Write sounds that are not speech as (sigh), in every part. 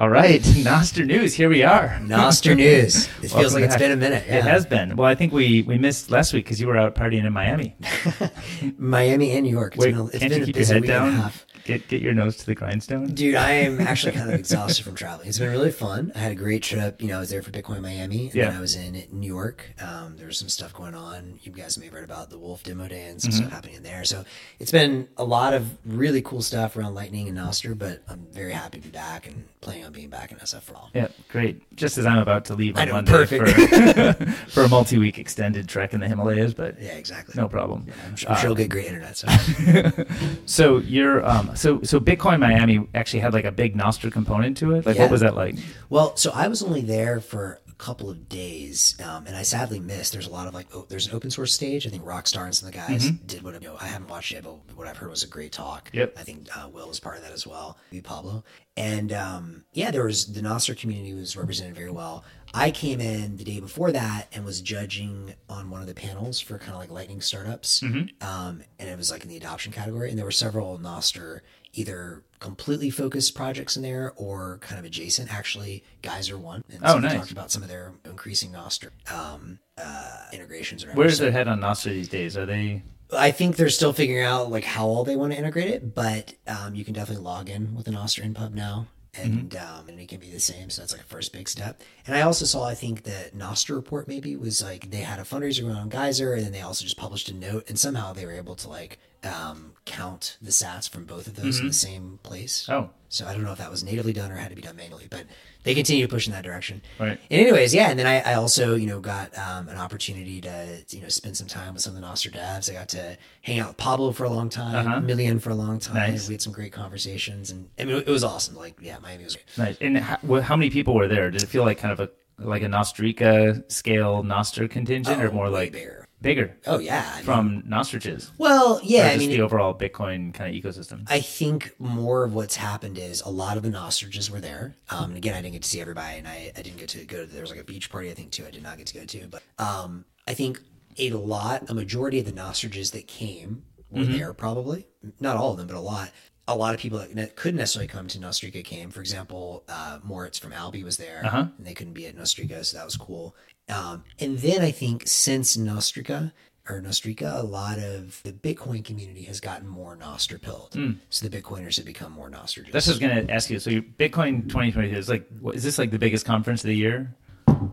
All right, (laughs) Nostr News. Here we are. (laughs) Nostr News. It feels Welcome like it's been a minute. It has been. Well, I think we we missed last week because you were out partying in Miami. (laughs) Miami and New York. It's Wait, been a, it's can't been you a keep your busy head week down? Get get your nose to the grindstone. Dude, I am actually kind of exhausted from traveling. It's been really fun. I had a great trip. You know, I was there for Bitcoin Miami, and Yeah. then I was in New York. Um, there was some stuff going on. You guys may have read about the Wolf demo day and some Mm-hmm. stuff happening there. So it's been a lot of really cool stuff around Lightning and Nostr. But I'm very happy to be back and planning on being back in SF for all. Yeah, great. Just as I'm about to leave on I know, Monday perfect. for (laughs) for a multi-week extended trek in the Himalayas, but Yeah, exactly. no problem. I'm sure, I'm sure you'll get great internet. So. (laughs) So you're um so so Bitcoin Miami actually had like a big Nostr component to it. Like Yeah. what was that like? Well, so I was only there for a couple of days, um, and I sadly missed. There's a lot of like, oh, there's an open source stage. I think Rockstar and some of the guys did what you know. I haven't watched it, but what I've heard was a great talk. Mm-hmm. Yep. I think uh, Will was part of that as well. Maybe Pablo, and um, yeah, there was the Nostr community was represented very well. I came in the day before that and was judging on one of the panels for kind of like lightning startups, Mm-hmm. um, and it was like in the adoption category, and there were several Nostr either completely focused projects in there or kind of adjacent. Actually, Geyser one. And Oh, nice. talked about some of their increasing Nostr um, uh, integrations. Where's So their head on Nostr these days? Are they I think they're still figuring out like how all they want to integrate it, but um, you can definitely log in with an Nostr npub now. And um, and it can be the same, so that's like a first big step. And I also saw, I think the Nostr report maybe was like they had a fundraiser going on Geyser, and then they also just published a note, and somehow they were able to like um, count the Sats from both of those in the same place. Oh. So I don't know if that was natively done or had to be done manually, but they continue to push in that direction. Right. And anyways, yeah, and then I, I also, you know, got um, an opportunity to, you know, spend some time with some of the Nostr devs. I got to hang out with Pablo for a long time, Uh-huh. Miljan for a long time. Nice. We had some great conversations, and I mean, it was awesome. Like, yeah, Miami was. Great. Nice? And how, how many people were there? Did it feel like kind of a like a Nostrica scale Nostr contingent, or Oh, more way like bigger. Bigger Oh yeah. I mean- from Nostriches? well, yeah. or I just mean, the overall Bitcoin kind of ecosystem. I think more of what's happened is a lot of the Nostriches were there. Um, and again, I didn't get to see everybody, and I, I didn't get to go to. There was like a beach party, I think, too. I did not get to go to, but um, I think a lot, a majority of the Nostriches that came were there. Probably not all of them, but a lot. A lot of people that couldn't necessarily come to Nostrica came. For example, uh, Moritz from Alby was there, Uh-huh. and they couldn't be at Nostrica, so that was cool. Um, and then I think since Nostrica or Nostrica, a lot of the Bitcoin community has gotten more Nostr pilled. So the Bitcoiners have become more Nostr. That's just going to ask you. So Bitcoin 2022 is like, what, is this like the biggest conference of the year?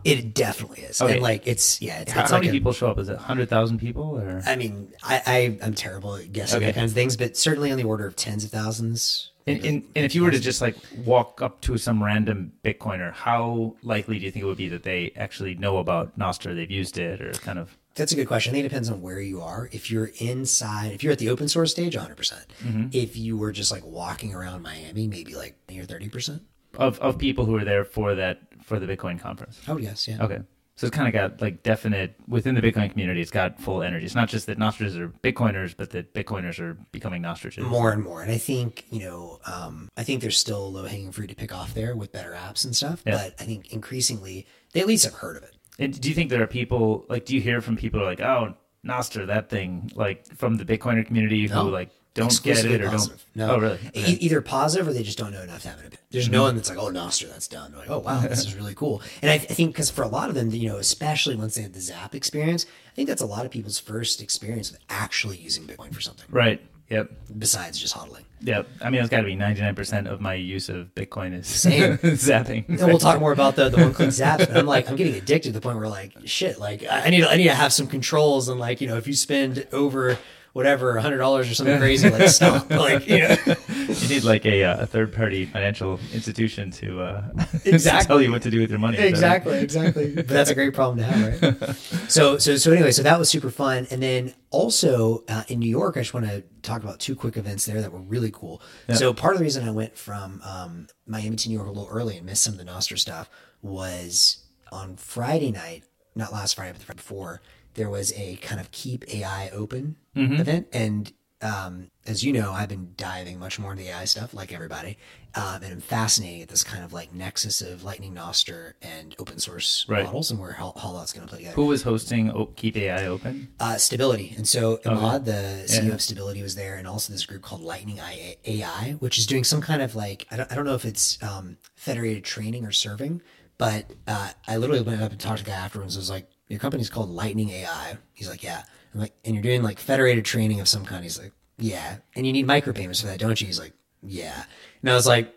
It definitely is. Okay. And like it's yeah, it's, How, it's how like many a- people show up? Is it 100,000 people or? I mean, I, I I'm terrible at guessing Okay. that kinds of things, but certainly on the order of tens of thousands. And, and, and if you were to just like walk up to some random Bitcoiner, how likely do you think it would be that they actually know about Nostr, they've used it, or kind of? That's a good question. I think it depends on where you are. If you're inside, if you're at the open source stage, 100. percent Mm-hmm. If you were just like walking around Miami, maybe like near 30 percent. Of, of people who are there for that for the Bitcoin conference. Oh yes, yeah. Okay, so it's kind of got like definite within the Bitcoin community. It's got full energy. It's not just that Nostrs are Bitcoiners, but that Bitcoiners are becoming Nostriches. more and more. And I think, you know, um, I think there's still low hanging fruit to pick off there with better apps and stuff. Yeah. But I think increasingly they at least have heard of it. And do you think there are people like? Do you hear from people who are like, "Oh, Nostr, that thing," like from the Bitcoiner community No. who like don't get it or positive. don't? No. Oh, really? E- either positive or they just don't know enough to have an opinion. There's Mm-hmm. no one that's like, oh, Nostr, that's done. They're like, oh, wow, this is really cool. And I, I think because for a lot of them, you know, especially once they have the Zap experience, I think that's a lot of people's first experience with actually using Bitcoin for something Right. Yep. besides just hodling. Yep. I mean, it's got to be ninety nine percent of my use of Bitcoin is (laughs) Same. zapping. And we'll talk more about the, the one click zaps, but I'm like, I'm getting addicted to the point where like, shit, like I I need, I need to have some controls and like, you know, if you spend over whatever, a hundred dollars or something crazy, like stop, (laughs) like, you know, You need like a, uh, a third party financial institution to, uh, (laughs) to Exactly. tell you what to do with your money. Is that exactly, exactly. (laughs) But that's a great problem to have, right? so, so, so anyway, so that was super fun. And then also uh, in New York, I just want to talk about two quick events there that were really cool. So part of the reason I went from um, Miami to New York a little early and missed some of the Nostr stuff was on Friday night, not last Friday, but the Friday before, there was a kind of Keep AI Open event. And um, as you know, I've been diving much more into the AI stuff, like everybody, um, and I'm fascinated at this kind of like nexus of Lightning Nostr and open source Right. models and where that's going to play together. Who was hosting o- Keep AI Open? Uh, Stability, and so Emad, the CEO Yeah. of Stability, was there, and also this group called Lightning AI, which is doing some kind of like I don't, I don't know if it's um, federated training or serving, but uh, I literally went up and talked to the guy afterwards. I was like, "Your company's called Lightning AI." He's like, "Yeah." I'm like, "And you're doing like federated training of some kind?" He's like, "Yeah." And you need micropayments for that, don't you? He's like, "Yeah." And I was like.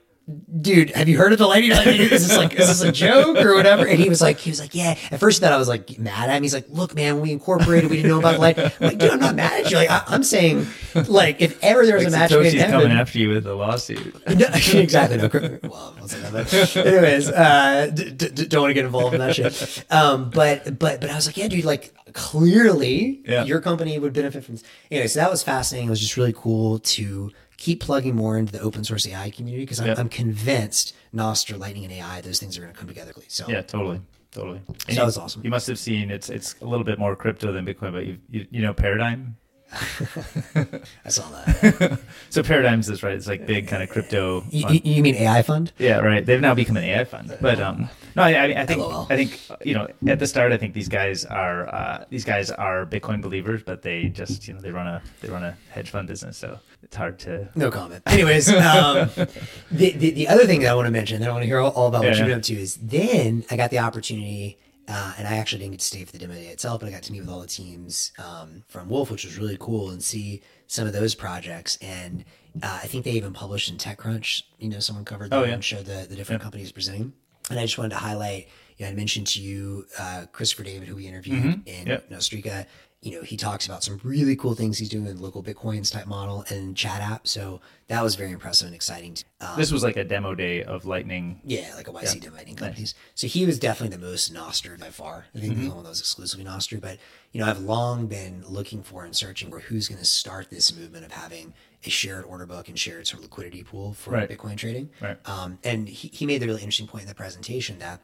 Dude, have you heard of the lightning? Like, is this like is this a joke or whatever? And he was like, he was like, yeah. At first, thought I was like mad at him. He's like, look, man, we incorporated, we didn't know about the light. I'm like, dude, I'm not mad at you. Like, I, I'm saying, like, if ever there was a match made in coming heaven, after you with a lawsuit. (laughs) no, (laughs) exactly. No, well, I'll say that. But anyways, uh, d- d- d- don't want to get involved in that shit. Um, but but but I was like, yeah, dude, like clearly Yeah. your company would benefit from this. Anyway, so that was fascinating. It was just really cool to keep plugging more into the open source AI community because I'm, Yeah. I'm convinced Nostr, Lightning, and AI, those things are going to come together. So Yeah, totally, totally. And that was awesome. You must have seen it's it's a little bit more crypto than Bitcoin, but you you, you know Paradigm. (laughs) I saw that. (laughs) So Paradigm's is right. It's like big kind of crypto. you, you- mean AI fund? Yeah, right. They've now become an AI fund, but um, no, I, I I think LOL. I think you know at the start, I think these guys are uh, these guys are Bitcoin believers, but they just you know they run a they run a hedge fund business, so it's hard to. No comment. Anyways, um, (laughs) the, the the other thing that I want to mention, that I want to hear all, all about what Yeah, you've been up to, is then I got the opportunity, uh, and I actually didn't get to stay for the demo day itself, but I got to meet with all the teams um, from Wolf, which was really cool, and see some of those projects. And uh, I think they even published in TechCrunch. You know, someone covered them Oh, yeah. and showed the the different companies presenting. And I just wanted to highlight. You know, I mentioned to you uh, Christopher David, who we interviewed in Mm-hmm. Yep. Nostrica. You know, he talks about some really cool things he's doing in local Bitcoins type model and chat app. So that was very impressive and exciting. Um, This was like a demo day of Lightning. yeah, like a YC dividing companies. So he was definitely the most Nostr by far. I think Mm-hmm. the one that was exclusively Nostr. But you know, I've long been looking for and searching for who's going to start this movement of having a shared order book and shared sort of liquidity pool for Right. Bitcoin trading. Right. Um, and he, he made the really interesting point in the presentation that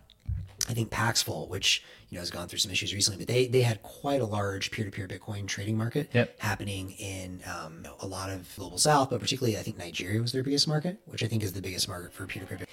I think Paxful, which you know has gone through some issues recently, but they they had quite a large peer-to-peer Bitcoin trading market Yep. happening in um, you know, a lot of global South, but particularly I think Nigeria was their biggest market, which I think is the biggest market for peer-to-peer.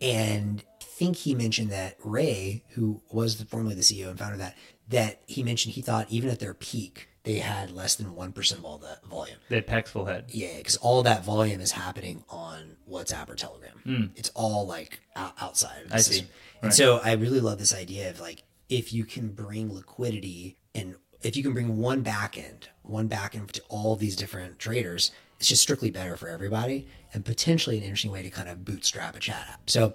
And I think he mentioned that Ray, who was the, formerly the CEO and founder of that, that he mentioned he thought even at their peak they had less than one percent of all that volume. That Paxful had. Yeah, because all that volume is happening on WhatsApp or Telegram. Hmm. It's all like out, outside of the. I see. system. And so I really love this idea of like if you can bring liquidity and if you can bring one backend, one backend to all these different traders, it's just strictly better for everybody and potentially an interesting way to kind of bootstrap a chat app. So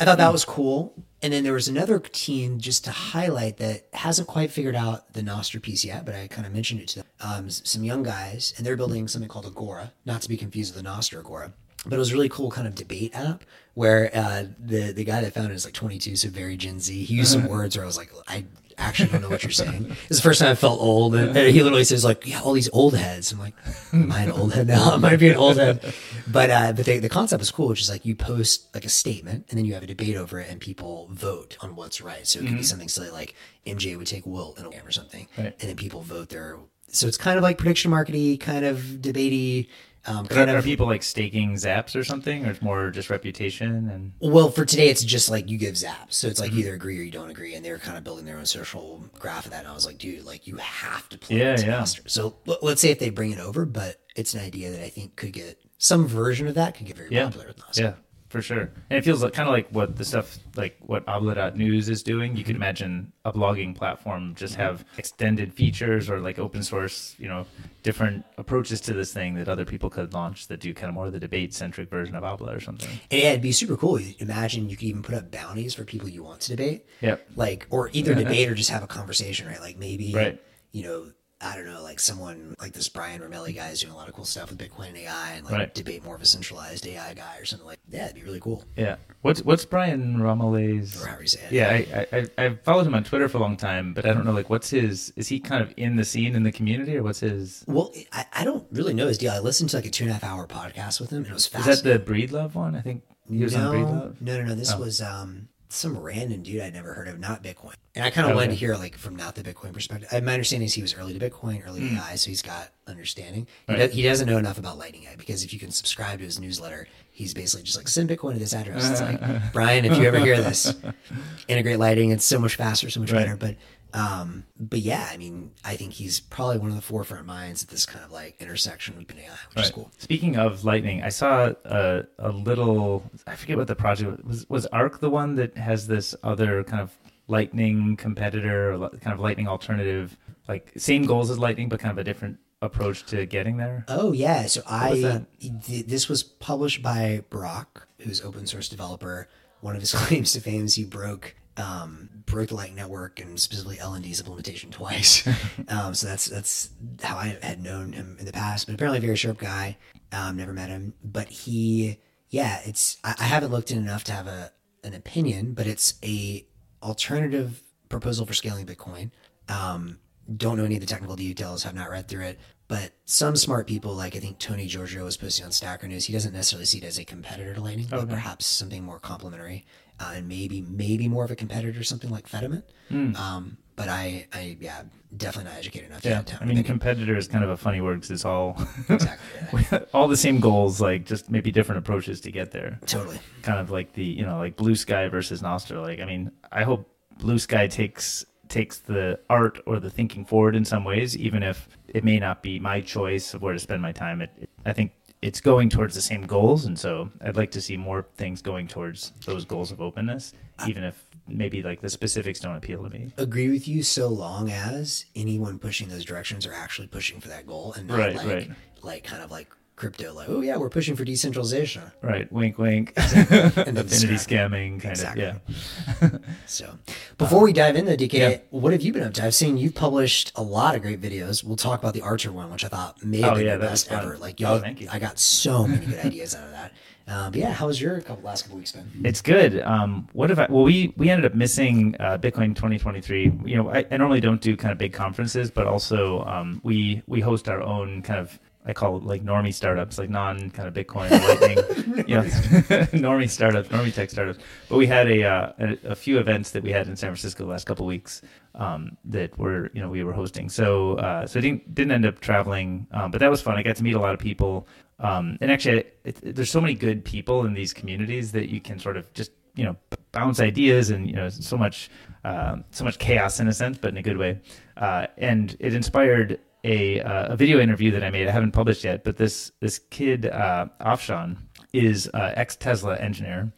I thought that was cool. And then there was another team just to highlight that hasn't quite figured out the Nostr piece yet, but I kind of mentioned it to them. Um, some young guys, and they're building something called Agora, not to be confused with the Nostr Agora. But it was a really cool kind of debate app where uh, the the guy that found it is like 22, so very Gen Z. He used some words where I was like, I actually don't know what you're saying. It's the first time I felt old, and, and he literally says like, "Yeah, all these old heads." I'm like, "Am I an old head now? (laughs) I might be an old head." But uh, but the, the concept is cool, which is like you post like a statement, and then you have a debate over it, and people vote on what's right. So it could be something silly like MJ would take Wilt in a game or something, Right. and then people vote their. So it's kind of like prediction markety, kind of debatey. Um, Are, kind are of people like staking Zaps or something, or it's more just reputation and Well, for today, it's just like you give zaps. So it's like Mm-hmm. either agree or you don't agree. And they were kind of building their own social graph of that. And I was like, dude, like you have to play Yeah, this yeah. monster. So l- let's say if they bring it over, but it's an idea that I think could get some version of that could get very yeah, popular with us. yeah, for sure. And it feels like, kind of like what the stuff like what Habla.news is doing. You could Mm-hmm. imagine a blogging platform just have extended features or like open source, you know, different approaches to this thing that other people could launch that do kind of more of the debate centric version of Habla or something. And yeah, it'd be super cool. Imagine you could even put up bounties for people you want to debate. Yep. Like, or either (laughs) debate or just have a conversation, right? Like maybe, Right. you know, I don't know, like someone like this Brian Roemmele guy is doing a lot of cool stuff with Bitcoin and AI and like Right. debate more of a centralized AI guy or something like Yeah, it'd be really cool. Yeah. What's what's Brian Roemmele's? Or however you say it. Yeah, I, I I- I've followed him on Twitter for a long time, but I don't know like what's his. Is he kind of in the scene in the community, or what's his? Well, I, I don't really know his deal. I listened to like a two and a half hour podcast with him, and it was fascinating. Is that the Breedlove one? I think he was no, on Breedlove. no, no, no. This was um, some random dude I'd never heard of, not Bitcoin. And I kind of wanted to hear like from not the Bitcoin perspective. Uh, My understanding is he was early to Bitcoin, early to AI, so he's got understanding. He, Hmm. Right. do- he doesn't know enough about Lightning yet because if you can subscribe to his newsletter, he's basically just like send Bitcoin to this address. It's like (laughs) Brian, if you ever hear this, integrate Lightning. It's so much faster, so much Right. better. But um, but yeah, I mean, I think he's probably one of the forefront minds at this kind of like intersection with OpenAI, which is cool. Speaking of Lightning, I saw a, a little. I forget what the project was. Was Ark the one that has this other kind of Lightning competitor, or kind of Lightning alternative, like same goals as Lightning, but kind of a different approach to getting there? Oh yeah, so was I that? th- this was published by Burak, who's open source developer. One of his (laughs) claims to fame is he broke um, broke the Lightning Network and specifically LND's implementation twice. (laughs) um, so that's that's how I had known him in the past. But apparently, a very sharp guy. Um, never met him, but he yeah, it's I, I haven't looked in enough to have a an opinion, but it's a alternative proposal for scaling Bitcoin. Um, don't know any of the technical details, have not read through it, but some smart people, like I think Tony Giorgio was posting on Stacker News, he doesn't necessarily see it as a competitor to Lightning, but perhaps something more complementary, uh, and maybe maybe more of a competitor, something like Fedimint. Um, but I, I, yeah, definitely not educated enough. Yeah, I mean, competitor is kind of a funny word because it's all (laughs) exactly, all the same goals, like just maybe different approaches to get there. totally. kind of like the you know like Bluesky versus Nostr. Like I mean, I hope Bluesky takes takes the art or the thinking forward in some ways, even if it may not be my choice of where to spend my time. It, it- I think it's going towards the same goals, and so I'd like to see more things going towards those goals of openness, even if maybe like the specifics don't appeal to me. Agree with you so long as anyone pushing those directions are actually pushing for that goal and not Right, like, right. like kind of like crypto, like, oh yeah, we're pushing for decentralization. Right, wink, wink. (laughs) then (laughs) Affinity scam. scamming, kind Exactly. of. Yeah. (laughs) So, before we dive into DK, yeah. what have you been up to? I've seen you've published a lot of great videos. We'll talk about the Archer one, which I thought may have Oh, been yeah, the best ever. Like, Oh, y'all, thank you. I got so many good ideas out of that. Um, but yeah, how was your couple, last couple weeks been? It's good. Um, what if I? Well, we we ended up missing uh, Bitcoin 2023. You know, I, I normally don't do kind of big conferences, but also um, we we host our own kind of I call it like normie startups, like non kind of Bitcoin Lightning, (laughs) you know, (laughs) normie startups, normie tech startups. But we had a, uh, a a few events that we had in San Francisco the last couple of weeks um, that were you know we were hosting. So uh, so I didn't didn't end up traveling, um, but that was fun. I got to meet a lot of people. Um, and actually, it, it, there's so many good people in these communities that you can sort of just you know bounce ideas and you know so much um so much chaos in a sense, but in a good way. Uh, and it inspired a uh, a video interview that I made. I haven't published yet, but this this kid uh, Afshan is uh, ex Tesla engineer,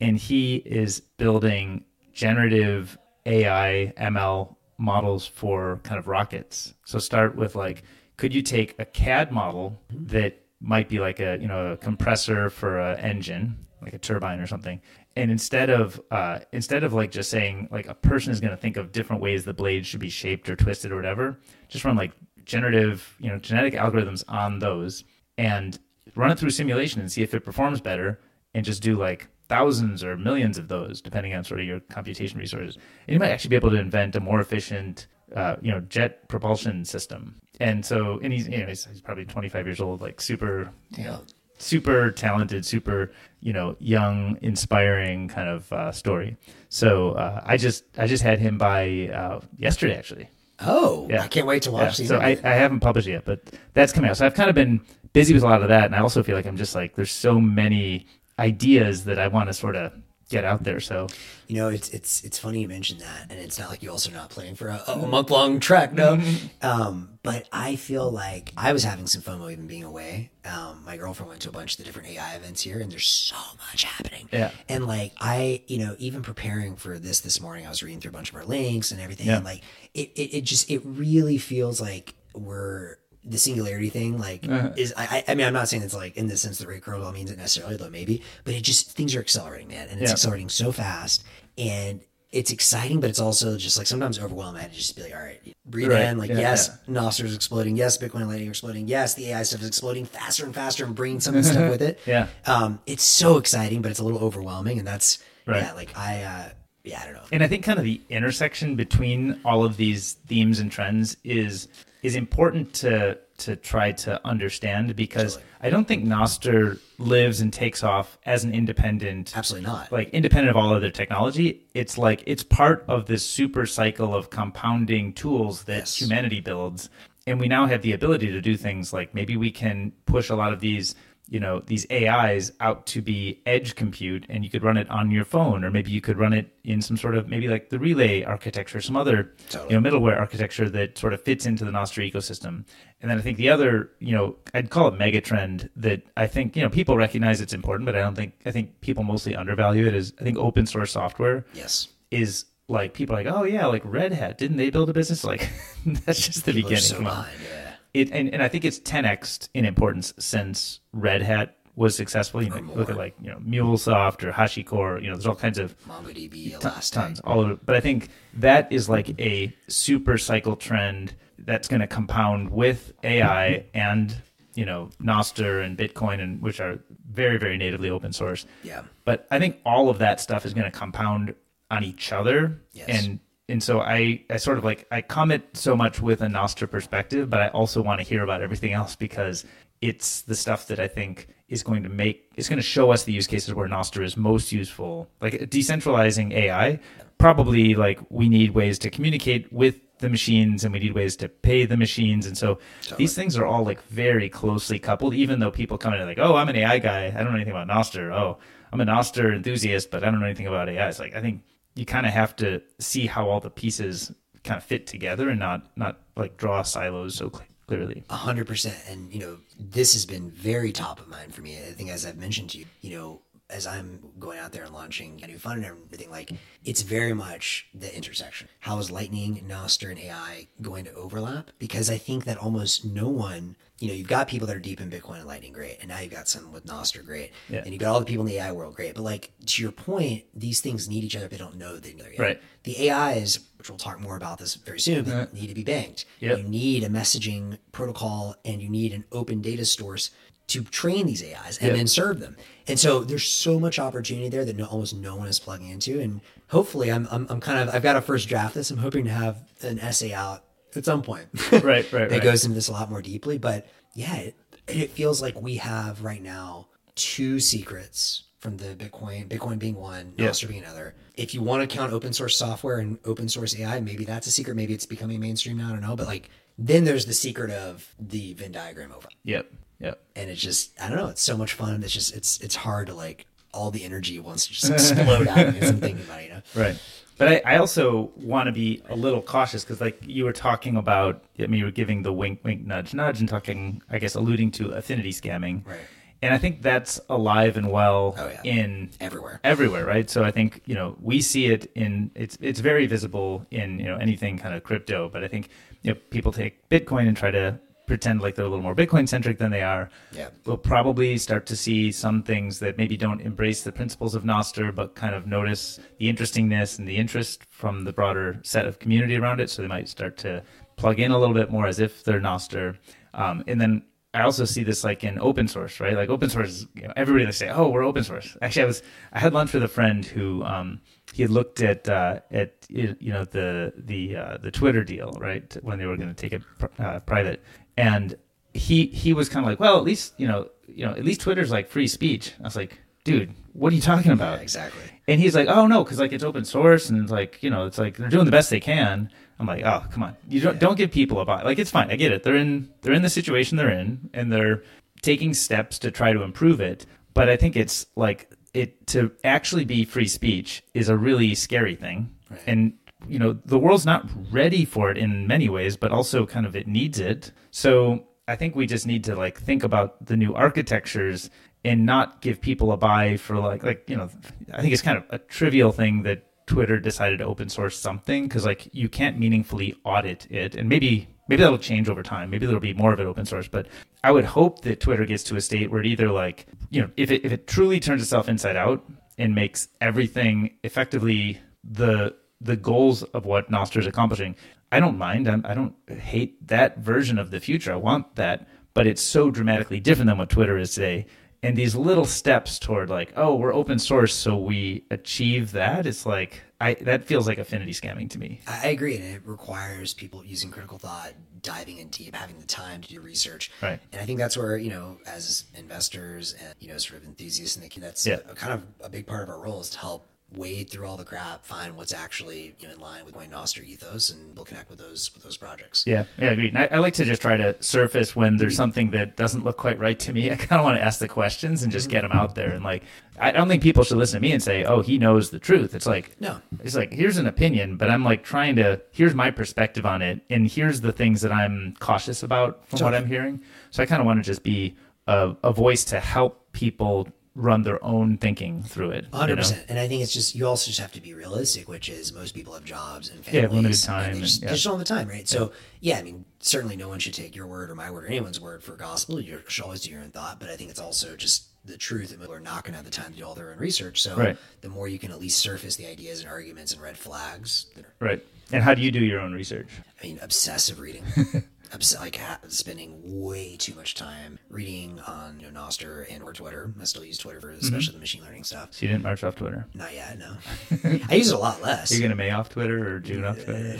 and he is building generative AI ML models for kind of rockets. So start with like, could you take a CAD model that might be like a you know a compressor for an engine, like a turbine or something, and instead of uh, instead of like just saying like a person is going to think of different ways the blade should be shaped or twisted or whatever, just run like generative you know genetic algorithms on those and run it through simulation and see if it performs better, and just do like thousands or millions of those, depending on sort of your computation resources. And you might actually be able to invent a more efficient, uh, you know, jet propulsion system. And so, and he's, you know, he's, he's probably 25 years old, like super, you know, super talented, super, you know, young, inspiring kind of uh, story. So uh, I just, I just had him by uh, yesterday, actually. Oh, Yeah. I can't wait to Yeah, watch these. so I, I haven't published yet, but that's coming out. So I've kind of been busy with a lot of that, and I also feel like I'm just like there's so many ideas that I want to sort of get out there. So You know, it's it's it's funny you mentioned that, and it's not like you also not playing for a, a month long trek, no. Um, but I feel like I was having some FOMO even being away. Um, my girlfriend went to a bunch of the different AI events here, and there's so much happening. Yeah. And like I, you know, even preparing for this this morning, I was reading through a bunch of our links and everything, Yeah. and like it, it, it just it really feels like we're the singularity thing like Uh-huh. is I, I mean I'm not saying it's like in the sense that Ray Kurzweil means it necessarily though maybe but it just things are accelerating man and it's Yeah. accelerating so fast and it's exciting but it's also just like sometimes overwhelming I to just be like all right breathe Right. in like Yeah, yes yeah. Nostr is exploding yes Bitcoin and Lightning are exploding yes the AI stuff is exploding faster and faster and bringing some of the stuff (laughs) with it Yeah. um it's so exciting but it's a little overwhelming and that's Right. yeah like I uh yeah I don't know and I think kind of the intersection between all of these themes and trends is is important to to try to understand because I don't think Nostr lives and takes off as an independent Absolutely not. like independent of all other technology. It's like it's part of this super cycle of compounding tools that Yes. humanity builds. And we now have the ability to do things like maybe we can push a lot of these, you know, these AIs out to be edge compute and you could run it on your phone or maybe you could run it in some sort of maybe like the relay architecture, some other Totally. you know middleware architecture that sort of fits into the Nostr ecosystem. And then I think the other, you know, I'd call it megatrend that I think, you know, people recognize it's important, but I don't think I think people mostly undervalue it is I think open source software yes. is like people like, oh yeah, like Red Hat, didn't they build a business? Like (laughs) that's just the People beginning. so Come on. behind. Yeah. It, and, and I think it's 10x in importance since Red Hat was successful. You know, look at like you know MuleSoft or HashiCorp. You know, there's all kinds of MongoDB, tons, tons all over. But I think that is like a super cycle trend that's going to compound with AI and you know Nostr and Bitcoin, and which are very very natively open source. Yeah. But I think all of that stuff is going to compound on each other, Yes. and and so I I sort of like I comment so much with a Nostr perspective, but I also want to hear about everything else because it's the stuff that I think is going to make it's going to show us the use cases where Nostr is most useful. Like decentralizing AI, probably like we need ways to communicate with the machines and we need ways to pay the machines. And so these things are all like very closely coupled even though people come in and like oh i'm an ai guy. I don't know anything about nostr oh i'm a nostr enthusiast but i don't know anything about ai it's like i think you kind of have to see how all the pieces kind of fit together and not not like draw silos so cl- clearly A hundred percent. And you know, this has been very top of mind for me. I think as I've mentioned to you, you know, as I'm going out there and launching a new fund and everything, like it's very much the intersection. How is Lightning, Nostr, and AI going to overlap? Because I think that almost no one, you know, you've got people that are deep in Bitcoin and Lightning, great, and now you've got some with Nostr, great, Yeah. and you've got all the people in the AI world, great. But like to your point, these things need each other, but they don't know they need each other. Right. The AIs, which we'll talk more about this very soon, but need to be banked. Yep. You need a messaging protocol and you need an open data source to train these AIs and Yep. then serve them. And so there's so much opportunity there that no, almost no one is plugging into. And hopefully, I'm, I'm, I'm kind of, I've got a first draft of this. I'm hoping to have an essay out at some point. (laughs) Right, right, that right. goes into this a lot more deeply. But yeah, it, it feels like we have right now two secrets from the Bitcoin, Bitcoin being one, Yeah. Nostr being another. If you want to count open source software and open source AI, maybe that's a secret. Maybe it's becoming mainstream now. I don't know. But like, then there's the secret of the Venn diagram over. yep yep And it's just, I don't know. It's so much fun. It's just, it's, it's hard to like, all the energy wants to just (laughs) explode out as I'm thinking about it, you know? Right. But I, I also want to be a little cautious because, like, you were talking about, I mean, you were giving the wink, wink, nudge, nudge, and talking, I guess, alluding to affinity scamming. Right. And I think that's alive and well Oh, yeah. in Everywhere. everywhere, right? So I think you know we see it in it's it's very visible in you know anything kind of crypto, but I think you know people take Bitcoin and try to pretend like they're a little more Bitcoin centric than they are. Yeah. We'll probably start to see some things that maybe don't embrace the principles of Nostr, but kind of notice the interestingness and the interest from the broader set of community around it. So they might start to plug in a little bit more as if they're Nostr. Um, and then I also see this like in open source, right? Like open source, you know, everybody they say, "Oh, we're open source." Actually, I was I had lunch with a friend who um, he had looked at uh, at you know the the uh, the Twitter deal, right, when they were going to take it pr- uh, private, and he he was kind of like, "Well, at least you know you know at least Twitter's like free speech." I was like, "Dude, what are you talking about?" Yeah, exactly. And he's like, "Oh no, because like it's open source and it's like you know it's like they're doing the best they can." I'm like, "Oh come on, you don't don't give people a buy. Like it's fine, I get it. They're in they're in the situation they're in and they're taking steps to try to improve it. But I think it's like it to actually be free speech is a really scary thing, Right. and you know the world's not ready for it in many ways, but also kind of it needs it. So I think we just need to like think about the new architectures and not give people a buy for like like you know I think it's kind of a trivial thing that Twitter decided to open source something because like you can't meaningfully audit it. And maybe maybe that'll change over time. Maybe there'll be more of it open source. But I would hope that Twitter gets to a state where it either like you know if it if it truly turns itself inside out and makes everything effectively the the goals of what Nostr is accomplishing. I don't mind. I'm, I don't hate that version of the future. I want that, but it's so dramatically different than what Twitter is today. And these little steps toward like, oh, we're open source, so we achieve that. It's like I that feels like affinity scamming to me. I I agree, and it requires people using critical thought, diving in deep, having the time to do research. Right. And I think that's where you know, as investors and you know, sort of enthusiasts in the that's Yeah. a, kind of a big part of our role is to help wade through all the crap, find what's actually you know in line with Coin Nostr ethos, and we'll connect with those with those projects. Yeah, yeah, agreed. And I, I like to just try to surface when there's something that doesn't look quite right to me. (laughs) I kind of want to ask the questions and just get them out there. And like, I don't think people should listen to me and say, "Oh, he knows the truth." It's like, No. it's like here's an opinion, but I'm like trying to here's my perspective on it, and here's the things that I'm cautious about from what I'm hearing. So I kind of want to just be a, a voice to help people run their own thinking through it. you Hundred know? and I think it's just you also just have to be realistic, which is most people have jobs and families. Yeah, limited time and they and- just, yeah. just don't have the time, right? So yeah, I mean, certainly no one should take your word or my word or anyone's word for gospel. You should always do your own thought, but I think it's also just the truth that people are not going to have the time to do all their own research. So Right. the more you can at least surface the ideas and arguments and red flags, are, Right. And how do you do your own research? I mean, obsessive reading. (laughs) Obs- like ha- spending way too much time reading on you know, Nostr and or Twitter. I still use Twitter for Mm-hmm. especially the machine learning stuff. So you didn't march off Twitter. Not yet, no. (laughs) I use it a lot less. You're gonna May off Twitter or June off Twitter?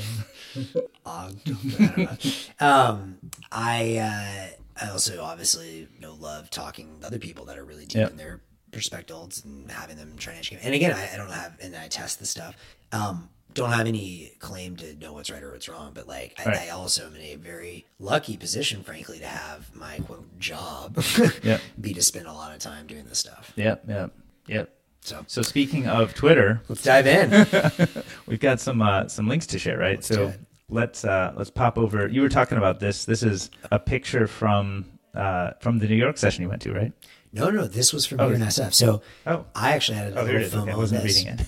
Og- (laughs) I um, I uh, I also obviously you know love talking to other people that are really deep Yeah. in their perspectives and having them try to educate. And again, I, I don't have and I test this stuff. Um, don't have any claim to know what's right or what's wrong, but like I, Right. I also am in a very lucky position, frankly, to have my quote job (laughs) (laughs) Yeah. be to spend a lot of time doing this stuff. Yep, yep, yep. So So speaking of Twitter, let's dive in. (laughs) we've got some uh, some links to share, right? do so let's uh, let's pop over. You were talking about this. This is a picture from uh, from the New York session you went to, right? No, no, this was from UNSF. So Oh. I actually had a Oh, little. FOMO Okay, I on wasn't this. reading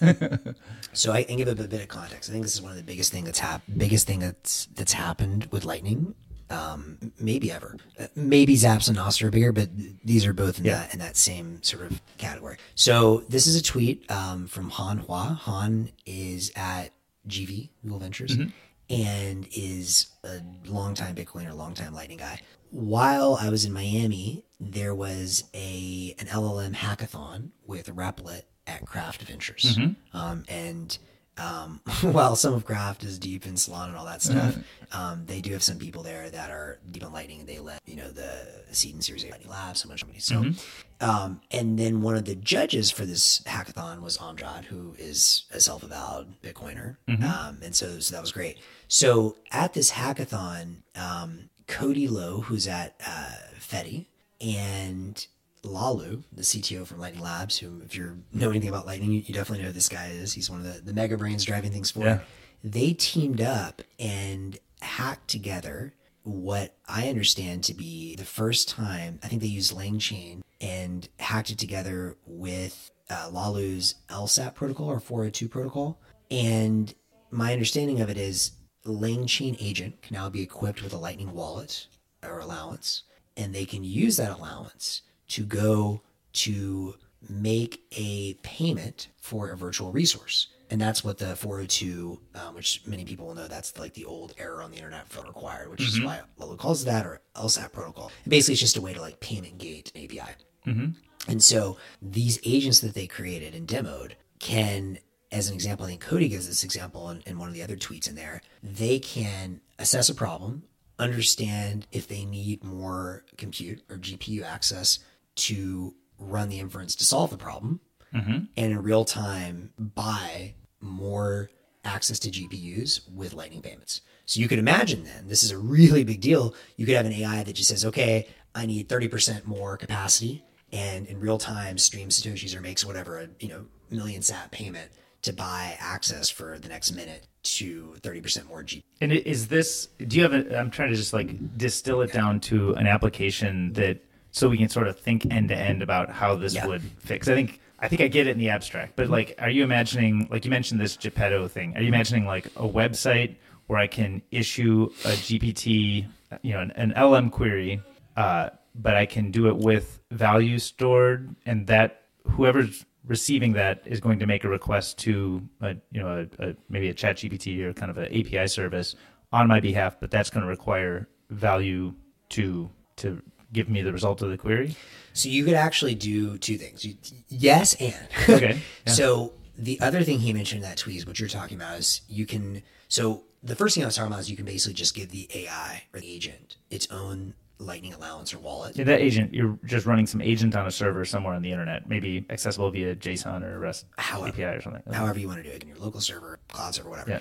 it. (laughs) So I can give a bit, of context. I think this is one of the biggest thing that's hap- biggest thing that's that's happened with Lightning, um, maybe ever. Uh, maybe Zaps and Nostr are bigger, but these are both in Yeah. that in that same sort of category. So this is a tweet um, from Han Hua. Han is at GV Google Ventures and is a longtime Bitcoiner, longtime Lightning guy. While I was in Miami, there was a an LLM hackathon with Replit at Craft Ventures, um, and um, (laughs) while some of Craft is deep in Salon and all that stuff, um, they do have some people there that are deep in Lightning, and they let you know the Seed and Series A Lightning Labs, so much companies. So, um, and then one of the judges for this hackathon was Amjad, who is a self-avowed Bitcoiner, um, and so so that was great. So at this hackathon, um, Kody Low, who's at uh, Fedi, and Laolu, the CTO from Lightning Labs, who, if you know anything about Lightning, you, you definitely know who this guy is. He's one of the, the mega brains driving things forward. Yeah. They teamed up and hacked together what I understand to be the first time. I think they used LangChain and hacked it together with uh, Laolu's LSAT protocol or 402 protocol. And my understanding of it is LangChain agent can now be equipped with a Lightning wallet or allowance, and they can use that allowance to go to make a payment for a virtual resource. And that's what the 402, um, which many people will know, that's like the old error on the internet for required, which is why Laolu calls that or LSAT protocol. And basically, it's just a way to like payment gate an API. And so these agents that they created and demoed can, as an example, I think Kody gives this example in, in one of the other tweets in there, they can assess a problem, understand if they need more compute or GPU access to run the inference to solve the problem, mm-hmm. and in real time buy more access to GPUs with Lightning payments. So you could imagine then, this is a really big deal. You could have an AI that just says, okay, I need 30% more capacity and in real time streams Satoshis or makes whatever, a you know, million sat payment to buy access for the next minute to 30% more GPU. And is this? Do you have? A, I'm trying to just like distill it down to an application that so we can sort of think end to end about how this Yeah. would fix. I think I think I get it in the abstract, but like, are you imagining like you mentioned this Geppetto thing? Are you imagining like a website where I can issue a GPT, you know, an, an LM query, uh, but I can do it with values stored, and that whoever's receiving that is going to make a request to a, you know a, a, maybe a chat gpt or kind of an api service on my behalf but that's going to require value to to give me the result of the query So you could actually do two things. You, yes, and (laughs) Okay, yeah. so the other thing he mentioned in that tweet is what you're talking about is you can. So the first thing I was talking about is you can basically just give the AI or the agent its own Lightning allowance or wallet. Yeah, that agent, you're just running some agent on a server somewhere on the internet, maybe accessible via JSON or REST However- API or something. however you want to do it in your local server, cloud server, whatever. Yeah.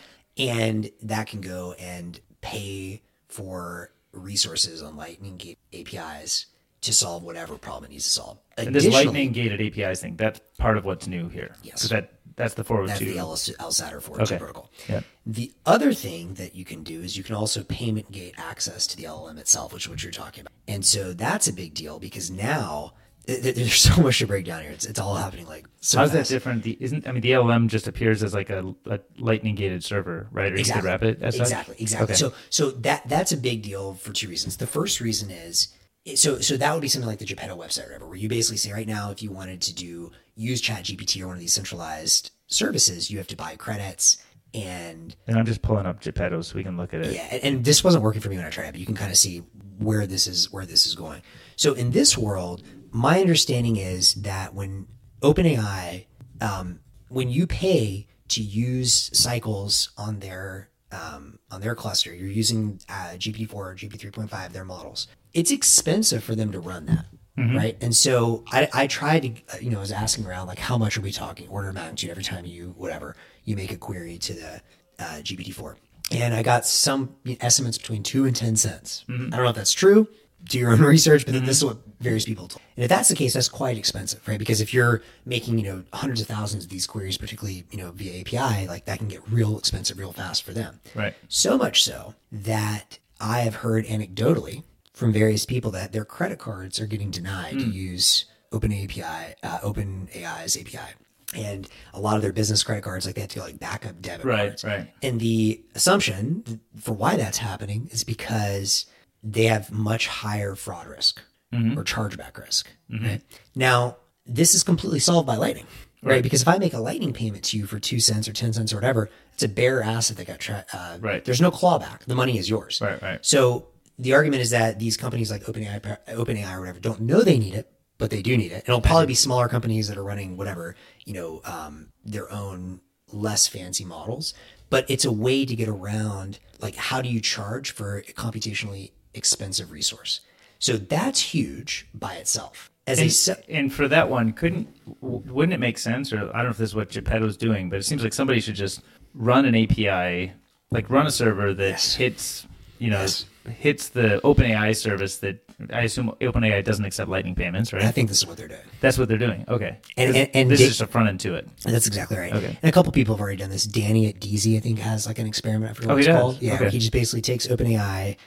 And that can go and pay for resources on Lightning Gate APIs to solve whatever problem it needs to solve. And this lightning gated APIs thing, that's part of what's new here. Yes. 'Cause that that's the 402. That's oh the L- LSAT 402 Okay. protocol. Yeah. The other thing that you can do is you can also payment gate access to the LLM itself, which is what you're talking about. And so that's a big deal because now th- th- there's (laughs) so much to break down here. It's, it's all happening like so How's that different? The, isn't I mean the LLM just appears as like a, a lightning gated server, right? Or you could wrap it as such? exactly exactly Okay. so so that that's a big deal for two reasons the first reason is so so that would be something like the geppetto website or whatever where you basically say right now if you wanted to do use chat gpt or one of these centralized services you have to buy credits and And I'm just pulling up Geppetto so we can look at it. yeah and, this wasn't working for me when i tried it but you can kind of see where this is where this is going so in this world my understanding is that when openai um, when you pay to use cycles on their um, on their cluster you're using uh, gpt-4 or gpt-3.5 their models it's expensive for them to run that right? And so I, I tried to uh, you know i was asking around like how much are we talking order of magnitude every time you whatever you make a query to the uh, gpt-4 and i got some estimates between 2 and 10 cents. I don't know if that's true. Do your own (laughs) research but then this is what various people told and if that's the case that's quite expensive right? Because if you're making you know hundreds of thousands of these queries particularly you know via api like that can get real expensive real fast for them. Right. so much so that I have heard anecdotally from various people that their credit cards are getting denied Hmm. to use Open API, uh, Open AI's API. And a lot of their business credit cards, like they have to like backup debit Right, cards. right. And the assumption for why that's happening is because they have much higher fraud risk Mm-hmm. or chargeback risk. Right? Now, this is completely solved by Lightning, right? Right. Because if I make a Lightning payment to you for two cents or 10 cents or whatever, it's a bare asset that got tra- uh, Right. There's no clawback. The money is yours. Right, right. So the argument is that these companies like OpenAI, OpenAI or whatever don't know they need it, but they do need it. And it'll probably be smaller companies that are running whatever, you know, um, their own less fancy models. But it's a way to get around like how do you charge for a computationally expensive resource? So that's huge by itself. As a And, se- and for that one, couldn't wouldn't it make sense? Or I don't know if this is what Geppetto's doing, but it seems like somebody should just run an API, like run a server that Yes. hits, you know, Yes. Hits the OpenAI service that I assume OpenAI doesn't accept Lightning payments, right? I think this is what they're doing. That's what they're doing. Okay, And- and- and this they- is just a front end to it. That's exactly right. Okay. And a couple people have already done this. Danny at DZ, I think, has like an experiment. I forget Oh, what he it's does? called. Yeah, Okay. he just basically takes OpenAI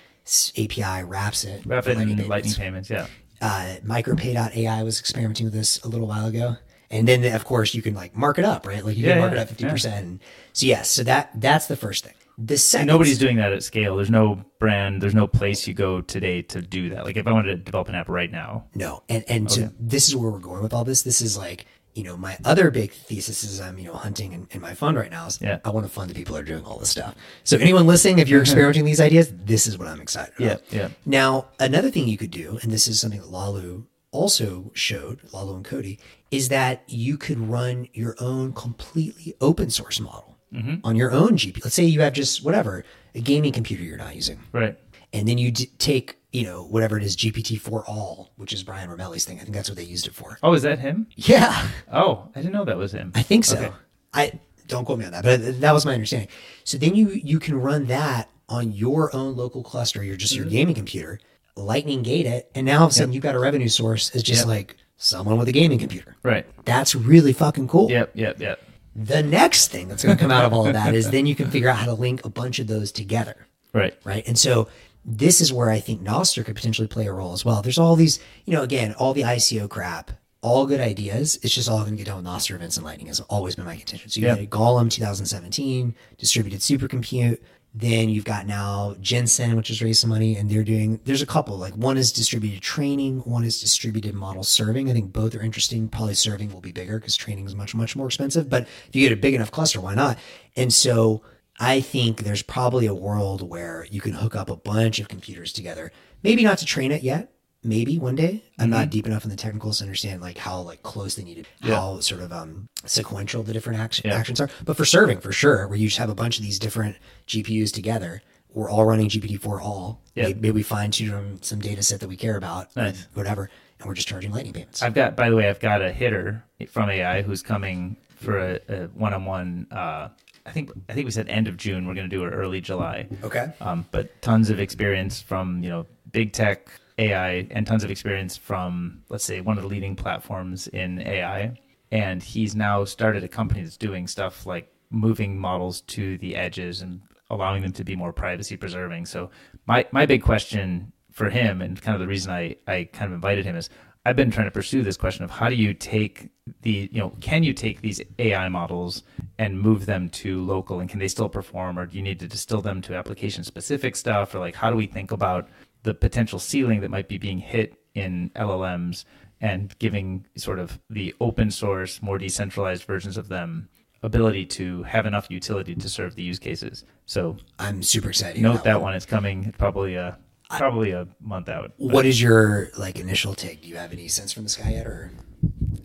API, wraps it, Wrap for it in payments. Lightning payments. Yeah. Uh, MicroPay.ai was experimenting with this a little while ago. And then, of course, you can like mark it up, right? Like you Yeah, can mark yeah, it up fifty percent. So yes, so that that's the first thing. The second, Nobody's doing that at scale. There's no brand. There's no place you go today to do that. Like if I wanted to develop an app right now, No, and and so this is where we're going with all this. This is like you know my other big thesis is I'm you know hunting in, in my fund right now. Is Yeah. I want to fund the people that are doing all this stuff. So anyone listening, if you're (laughs) experimenting these ideas, this is what I'm excited about. Yeah, yeah. Now another thing you could do, and this is something that Laolu also showed, Laolu and Kody, is that you could run your own completely open source model on your own GPU. Let's say you have just whatever a gaming computer you're not using right? and then you d- take you know whatever it is GPT4All, which is Brian Roemmele's thing. I think that's what they used it for. Oh, is that him? Yeah, Oh, I didn't know that was him. I think so. Okay. I don't quote me on that, but that was my understanding. So then you you can run that on your own local cluster, your just your Mm-hmm. gaming computer, Lightning gate it, and now all of a sudden you've got a revenue source. It's just Yep. like someone with a gaming computer. Right. That's really fucking cool. Yep. Yep. Yep. The next thing that's going to come out of all of that is then you can figure out how to link a bunch of those together. Right. right? And so this is where I think Nostr could potentially play a role as well. There's all these, you know, again, all the ICO crap, all good ideas. It's just all going to get done with Nostr events and Lightning has always been my contention. So you Yeah. had Golem 2017, distributed supercompute. Then you've got now Gensyn, which has raised some money, and they're doing. There's a couple. Like one is distributed training, one is distributed model serving. I think both are interesting. Probably serving will be bigger because training is much much more expensive. But if you get a big enough cluster, why not? And so I think there's probably a world where you can hook up a bunch of computers together. Maybe not to train it yet, maybe one day. I'm not deep enough in the technicals to understand like how like close they need to, Yeah. how sort of um sequential the different action, Yeah. actions are. But for serving, for sure, where you just have a bunch of these different GPUs together. We're all running GPT4All. Yeah. Maybe, maybe we fine tune some data set that we care about, Nice. whatever, and we're just charging lightning payments. I've got, by the way, I've got a hitter from AI who's coming for a, a one-on-one. Uh, I think I think we said end of June. We're going to do it early July. okay. Um, but tons of experience from you know big tech AI and tons of experience from let's say one of the leading platforms in AI. And he's now started a company that's doing stuff like moving models to the edges and allowing them to be more privacy preserving. So my my big question for him and kind of the reason I I kind of invited him is I've been trying to pursue this question of how do you take the you know can you take these AI models and move them to local and can they still perform or do you need to distill them to application specific stuff or like how do we think about the potential ceiling that might be being hit in LLMs and giving sort of the open source more decentralized versions of them ability to have enough utility to serve the use cases. So I'm super excited. note about that one. It's coming probably a probably a month out. But, What is your like initial take? Do you have any sense from the sky yet, or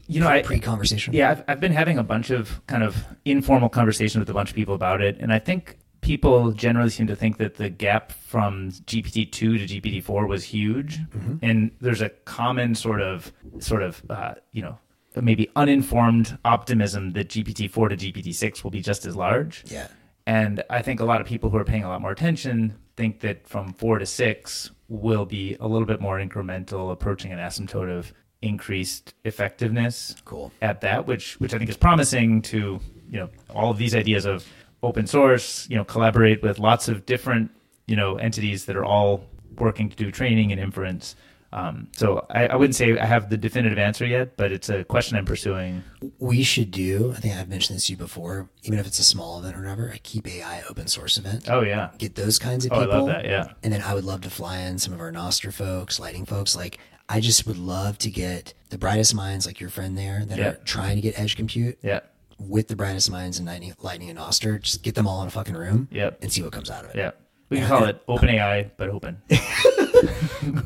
you know I pre-conversation? Yeah, I've, I've been having a bunch of kind of informal conversations with a bunch of people about it, and I think people generally seem to think that the gap from GPT two to GPT four was huge, and there's a common sort of sort of uh, you know maybe uninformed optimism that GPT four to GPT six will be just as large. Yeah. And I think a lot of people who are paying a lot more attention think that from four to six will be a little bit more incremental, approaching an asymptote of increased effectiveness Cool. at that, which which I think is promising to you know all of these ideas of open source, you know, collaborate with lots of different you know entities that are all working to do training and inference. Um, so I, I wouldn't say I have the definitive answer yet, but it's a question I'm pursuing. We should do. I think I've mentioned this to you before. Even if it's a small event or whatever, a keep AI open source event. Oh yeah, Get those kinds of people. oh I love that. Yeah, And then I would love to fly in some of our Nostr folks, lighting folks. Like I just would love to get the brightest minds, like your friend there, that Yeah. are trying to get edge compute yeah, with the brightest minds and lightning, lightning and Nostr. Just get them all in a fucking room Yep. and see what comes out of it. yeah. We can call it open AI, but open. (laughs)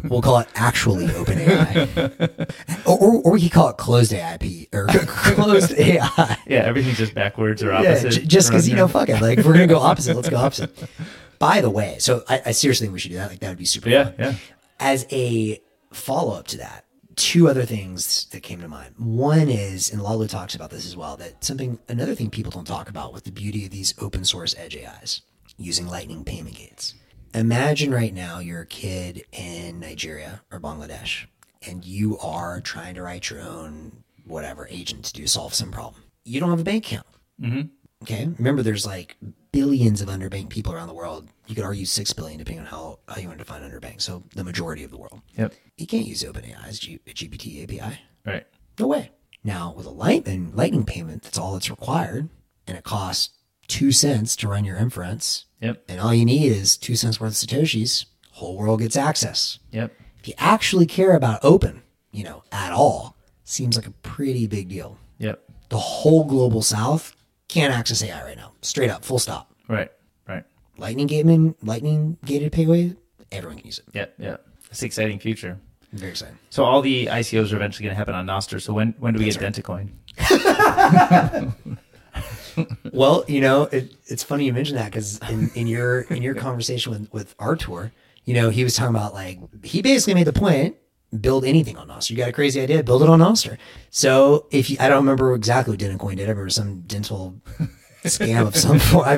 We'll call it actually open AI, or, (laughs) or, or we could call it closed AIP or (laughs) closed AI. Yeah, everything's just backwards or Yeah, opposite. j- just because you know, fuck it. Like if we're gonna go opposite, let's go opposite. By the way, so I, I seriously think we should do that. Like that would be super. Yeah, fun. yeah. As a follow up to that, two other things that came to mind. One is, and Laolu talks about this as well, that something another thing people don't talk about with the beauty of these open source edge AIs using Lightning payment gates. Imagine right now you're a kid in Nigeria or Bangladesh, and you are trying to write your own whatever agent to do solve some problem. You don't have a bank account. Mm-hmm. Okay. Remember, there's like billions of underbanked people around the world. You could argue six billion, depending on how, how you want to define underbanked. So the majority of the world. Yep. You can't use OpenAI's G- GPT API. Right. No way. Now with a lightning lightning payment, that's all that's required, and it costs two cents to run your inference. Yep. And all you need is two cents worth of satoshis. Whole world gets access. Yep. If you actually care about open, you know, at all, seems like a pretty big deal. Yep. The whole global south can't access AI right now. Straight up, full stop. Right. Right. Lightning gated, lightning gated payway, everyone can use it. Yeah, yeah. It's an exciting future. Very excited. So all the ICOs are eventually going to happen on Nostr. So when when do we get Dentacoin? (laughs) Well, you know, it, it's funny you mention that because in, in your in your (laughs) conversation with with Artur, you know, he was talking about like he basically made the point: build anything on Nostr. You got a crazy idea, build it on Nostr. So if you, I don't remember exactly what Dencoin did, I remember some dental (laughs) scam of some form. I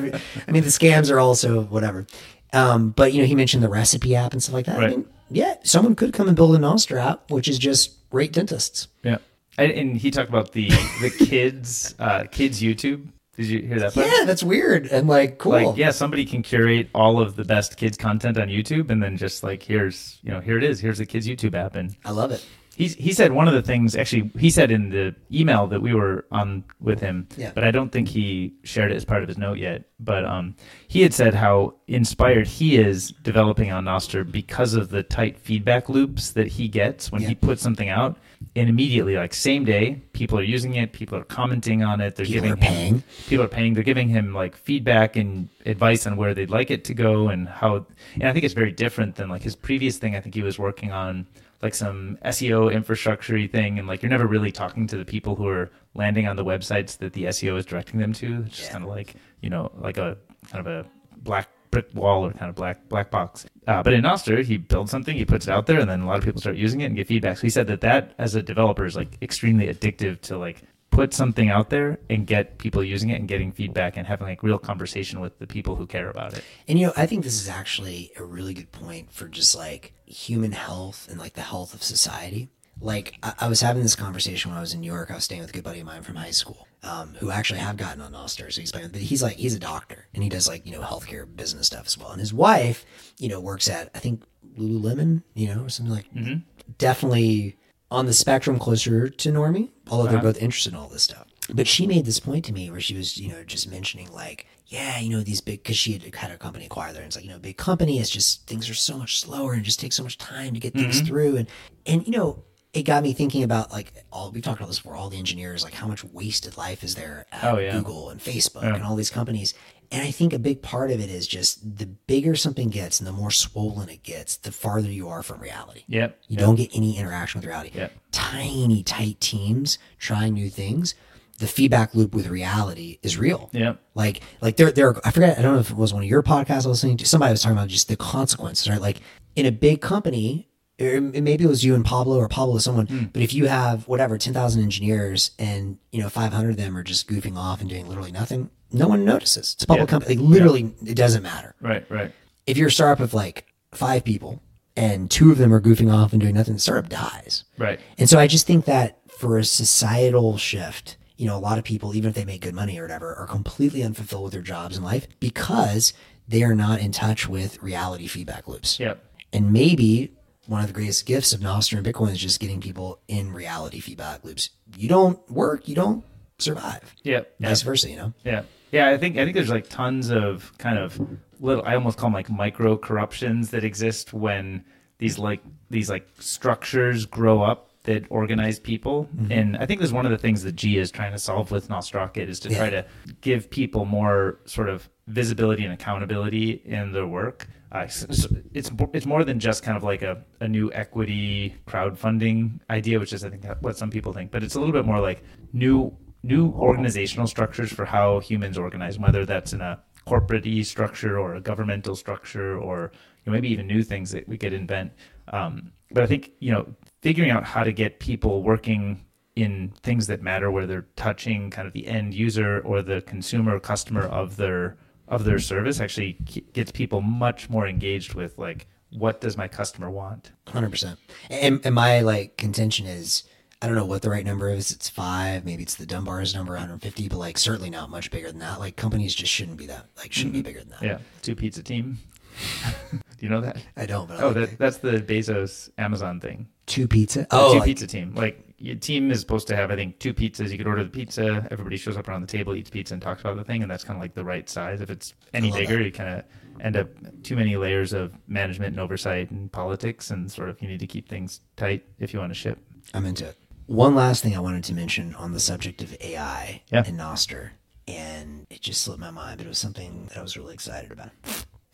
mean, the scams are also whatever. Um, but you know, he mentioned the recipe app and stuff like that. I mean, yeah, someone could come and build a Nostr app, which is just rate dentists. Yeah. And, and he talked about the the kids uh, kids YouTube. Did you hear that? part? Yeah, that's weird and like cool. Like yeah, somebody can curate all of the best kids content on YouTube, and then just like here's you know here it is. Here's the kids YouTube app, and I love it. He he said one of the things actually he said in the email that we were on with him, Yeah. but I don't think he shared it as part of his note yet. But um, he had said how inspired he is developing on Nostr because of the tight feedback loops that he gets when Yeah. he puts something out, and immediately like same day, people are using it, people are commenting on it, they're People giving are him- paying. people are paying they're giving him like feedback and advice on where they'd like it to go and how and i think it's very different than like his previous thing i think he was working on like some SEO infrastructure thing, and like you're never really talking to the people who are landing on the websites that the SEO is directing them to. It's just Yeah. kind of like you know, like a kind of a black brick wall or kind of black black box. Uh, but in Nostr, he builds something, he puts it out there, and then a lot of people start using it and get feedback. So he said that that as a developer is like extremely addictive to like put something out there and get people using it and getting feedback and having like real conversation with the people who care about it. And you know, I think this is actually a really good point for just like human health and like the health of society. Like I, I was having this conversation when I was in New York. I was staying with a good buddy of mine from high school, um, who actually have gotten on Nostr. So he's playing, but he's like he's a doctor and he does like you know healthcare business stuff as well. And his wife, you know, works at I think Lululemon, you know, or something like mm-hmm. definitely on the spectrum closer to Normie, although they're uh-huh. both interested in all this stuff. But she made this point to me where she was, you know, just mentioning like, yeah, you know, these big, because she had had a company acquire there, and it's like, you know, big company is just things are so much slower and just take so much time to get things mm-hmm. through, and and you know, it got me thinking about like all we've talked about this before, all the engineers, like how much wasted life is there at Oh, yeah. Google and Facebook and all these companies. And I think a big part of it is just the bigger something gets and the more swollen it gets, the farther you are from reality. Yep. You don't get any interaction with reality. Yep. Tiny, tight teams trying new things. The feedback loop with reality is real. Yep. Like, like there, there. I forget. I don't know if it was one of your podcasts I was listening to. Somebody was talking about just the consequences, right? Like in a big company, maybe it was you and Pablo, or Pablo with someone. Hmm. But if you have whatever ten thousand engineers, and you know five hundred of them are just goofing off and doing literally nothing, no one notices. It's a public Yeah. company. Like, literally, it doesn't matter Right. Right. if you're a startup of like five people and two of them are goofing off and doing nothing, the startup dies. Right. And so I just think that for a societal shift, you know, a lot of people, even if they make good money or whatever, are completely unfulfilled with their jobs in life because they are not in touch with reality feedback loops. Yep. And maybe one of the greatest gifts of Nostr and Bitcoin is just getting people in reality feedback loops. You don't work, you don't survive. Yep. Vice versa, you know? Yeah. Yeah, I think I think there's like tons of kind of little I almost call them like micro corruptions that exist when these like these like structures grow up that organize people. And I think this is one of the things that G is trying to solve with Nostrocket is to try to give people more sort of visibility and accountability in their work. Uh, so- so it's it's more than just kind of like a, a new equity crowdfunding idea, which is I think what some people think, but it's a little bit more like new new organizational structures for how humans organize, whether that's in a corporate structure or a governmental structure or you know, maybe even new things that we could invent. Um, but I think you know figuring out how to get people working in things that matter where they're touching kind of the end user or the consumer customer of their of their service actually gets people much more engaged with like what does my customer want Hundred percent. And and my like contention is I don't know what the right number is. It's five, maybe it's the Dunbar's number, 150, but like certainly not much bigger than that. Like companies just shouldn't be that. Like shouldn't be bigger than that. yeah two pizza team (laughs) do you know that I don't. But oh that, that's the bezos amazon thing two pizza. Oh, two like- pizza team. Like your team is supposed to have, I think, two pizzas. You could order the pizza. Everybody shows up around the table, eats pizza, and talks about the thing, and that's kind of like the right size. If it's any bigger, that. you kind of end up too many layers of management and oversight and politics, and sort of you need to keep things tight if you want to ship. I'm into it. One last thing I wanted to mention on the subject of AI Yeah. and Nostr, and it just slipped my mind, but it was something that I was really excited about.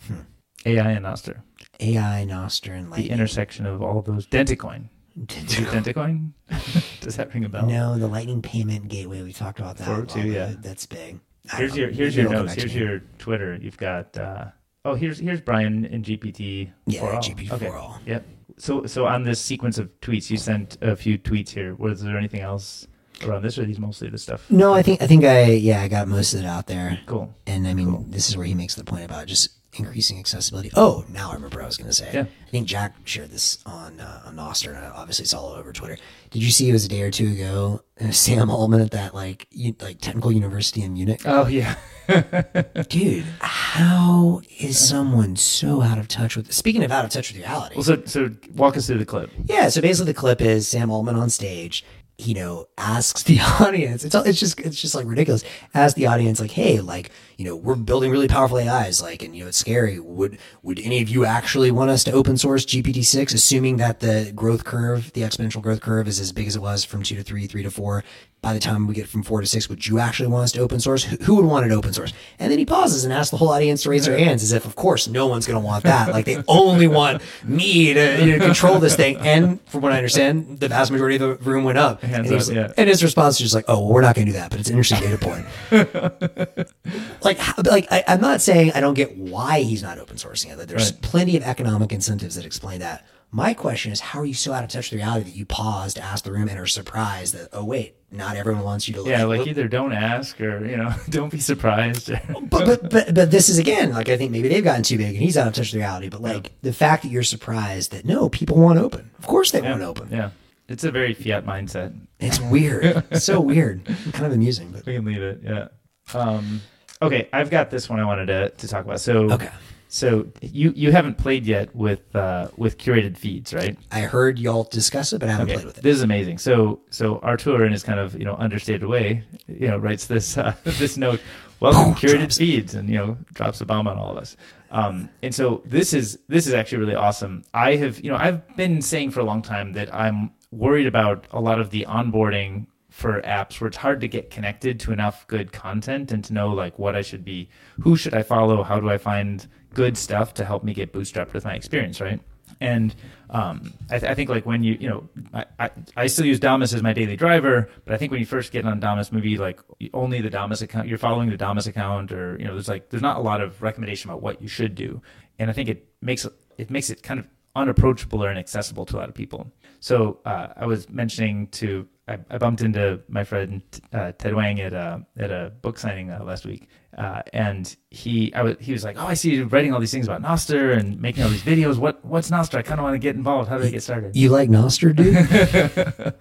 Hmm. AI and Nostr, AI, Nostr, and the intersection of all those. Dentacoin. Dentacoin? (laughs) Does that ring a bell? No, the Lightning Payment Gateway. We talked about that. Four a while two, ago. yeah. That's big. I Here's your here's Maybe your notes. Here's your Twitter. You've got uh, oh here's here's Brian in GPT. Yeah, for all. GPT okay. for all. Yep. So so on this sequence of tweets, you sent a few tweets here. Was there anything else around this, or are these mostly the stuff? No, I think I think I yeah I got most of it out there. Cool. And I mean, this is where he makes the point about just increasing accessibility. Oh, now I remember what I was going to say. Yeah. I think Jack shared this on uh, on Nostr, and obviously it's all over Twitter. Did you see it was a day or two ago? uh, Sam Altman at that like u- like technical university in Munich. Oh yeah. (laughs) Dude, how is someone so out of touch with? Speaking of out of touch with reality, well, so so walk us through the clip. yeah, so basically the clip is Sam Altman on stage, you know, asks the (laughs) audience. It's it's just it's just like ridiculous. Asks the audience like, "Hey, like, you know, we're building really powerful AIs like and you know, it's scary. Would would any of you actually want us to open source GPT-6 assuming that the growth curve, the exponential growth curve is as big as it was from 2 to 3, 3 to 4 by the time we get from four to six, would you actually want us to open source? Who, would want it open source? And then he pauses and asks the whole audience to raise their hands as if, of course, no one's going to want that. Like they only want me to you know, control this thing. And from what I understand, the vast majority of the room went up. Hands and, up, yeah. and his response is just like, "Oh, well, we're not going to do that, but it's an interesting data point." (laughs) like, like I, I'm not saying I don't get why he's not open sourcing it. Like, there's Right. plenty of economic incentives that explain that. My question is, how are you so out of touch with reality that you pause to ask the room and are surprised that, oh wait, not everyone wants you to. Yeah, like either don't ask or you know (laughs) don't be surprised. (laughs) but, but but but this is again like I think maybe they've gotten too big and he's out of touch with reality. But like the fact that you're surprised that no, people want open. Of course they want open. yeah, it's a very fiat mindset. It's weird. It's (laughs) so weird. Kind of amusing, but We can leave it. Yeah. Um, okay, I've got this one I wanted to, to talk about. So okay. So you you haven't played yet with uh, with curated feeds, right? I heard y'all discuss it, but I haven't played with it. This is amazing. So so Artur in his kind of you know understated way, you know, writes this uh, (laughs) this note. Welcome (laughs) curated Drops. feeds, and you know drops a bomb on all of us. Um, and so this is this is actually really awesome. I have you know I've been saying for a long time that I'm worried about a lot of the onboarding for apps where it's hard to get connected to enough good content and to know like what I should be, who should I follow, how do I find good stuff to help me get bootstrapped with my experience, right? And um, I, th- I think like when you you know I, I, I still use Damus as my daily driver, but I think when you first get on Damus, maybe like only the Damus account, you're following the Damus account, or you know there's like there's not a lot of recommendation about what you should do, and I think it makes it makes it kind of unapproachable or inaccessible to a lot of people. So uh, I was mentioning to I, I bumped into my friend uh, Ted Wang at a at a book signing uh, last week, uh, and he I was he was like, oh, I see you writing all these things about Nostr and making all these videos. What what's Nostr? I kind of want to get involved. How do I get started? You like Nostr, dude?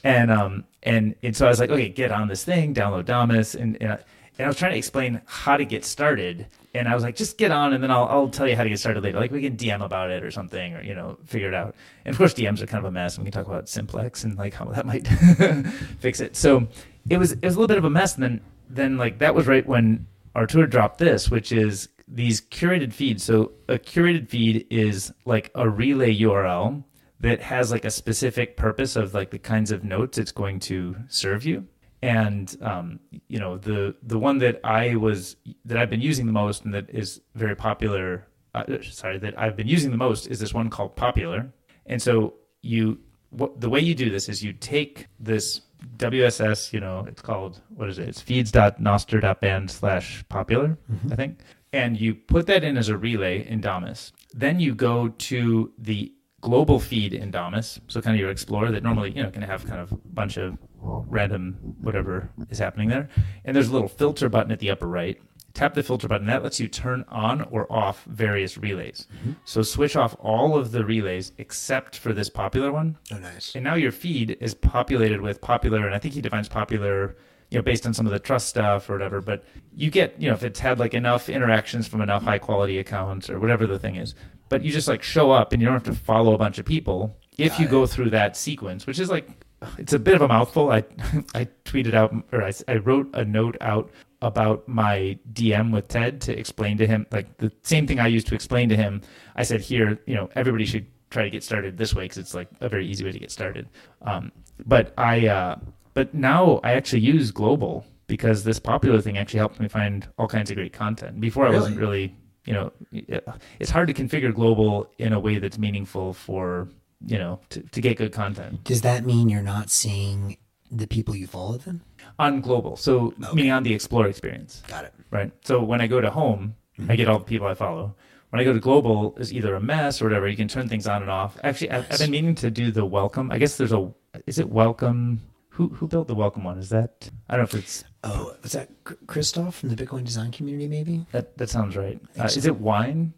(laughs) and um and and so I was like, okay, get on this thing, download Damus, and and, I- and I was trying to explain how to get started, and I was like, just get on, and then I'll I'll tell you how to get started later. Like we can DM about it or something, or you know, figure it out. And of course, DMs are kind of a mess, and we can talk about Simplex and like how that might (laughs) fix it. So it was it was a little bit of a mess, and then then like that was right when Artur dropped this, which is these curated feeds. So a curated feed is like a relay URL that has like a specific purpose of like the kinds of notes it's going to serve you and um, you know the the one that i was that i've been using the most and that is very popular uh, sorry that i've been using the most is this one called popular. And so you what the way you do this is you take this wss you know it's called what is it? It's feeds.nostr.band slash popular i think. And you put that in as a relay in damus then you go to the global feed in Damus, so kind of your Explorer that normally you know can have kind of a bunch of random whatever is happening there, and there's a little filter button at the upper right. Tap the filter button. That lets you turn on or off various relays. Mm-hmm. So switch off all of the relays except for this popular one, oh, nice. and now your feed is populated with popular, and I think he defines popular, you know, based on some of the trust stuff or whatever. But you get, you know, if it's had like enough interactions from enough high quality accounts or whatever the thing is. But you just like show up and you don't have to follow a bunch of people if you go through that sequence, which is like it's a bit of a mouthful. I (laughs) I tweeted out or I, I wrote a note out about my DM with Ted to explain to him like the same thing I used to explain to him. I said here, you know, everybody should try to get started this way because it's like a very easy way to get started. Um, but I uh, but now I actually use global because this popular thing actually helped me find all kinds of great content. Before I wasn't really, you know, it's hard to configure global in a way that's meaningful for you know to, to get good content Does that mean you're not seeing the people you follow then? on global. So meaning on the Explore experience. Got it. right? So when I go to home, I get all the people I follow. When I go to global, is either a mess or whatever. You can turn things on and off. Actually, I've, I've been meaning to do the welcome. I guess there's a. Is it welcome? Who who built the welcome one? Is that? I don't know if it's Oh, was that Christoph from the Bitcoin design community? Maybe. that. That sounds right. Uh, so. is it wine?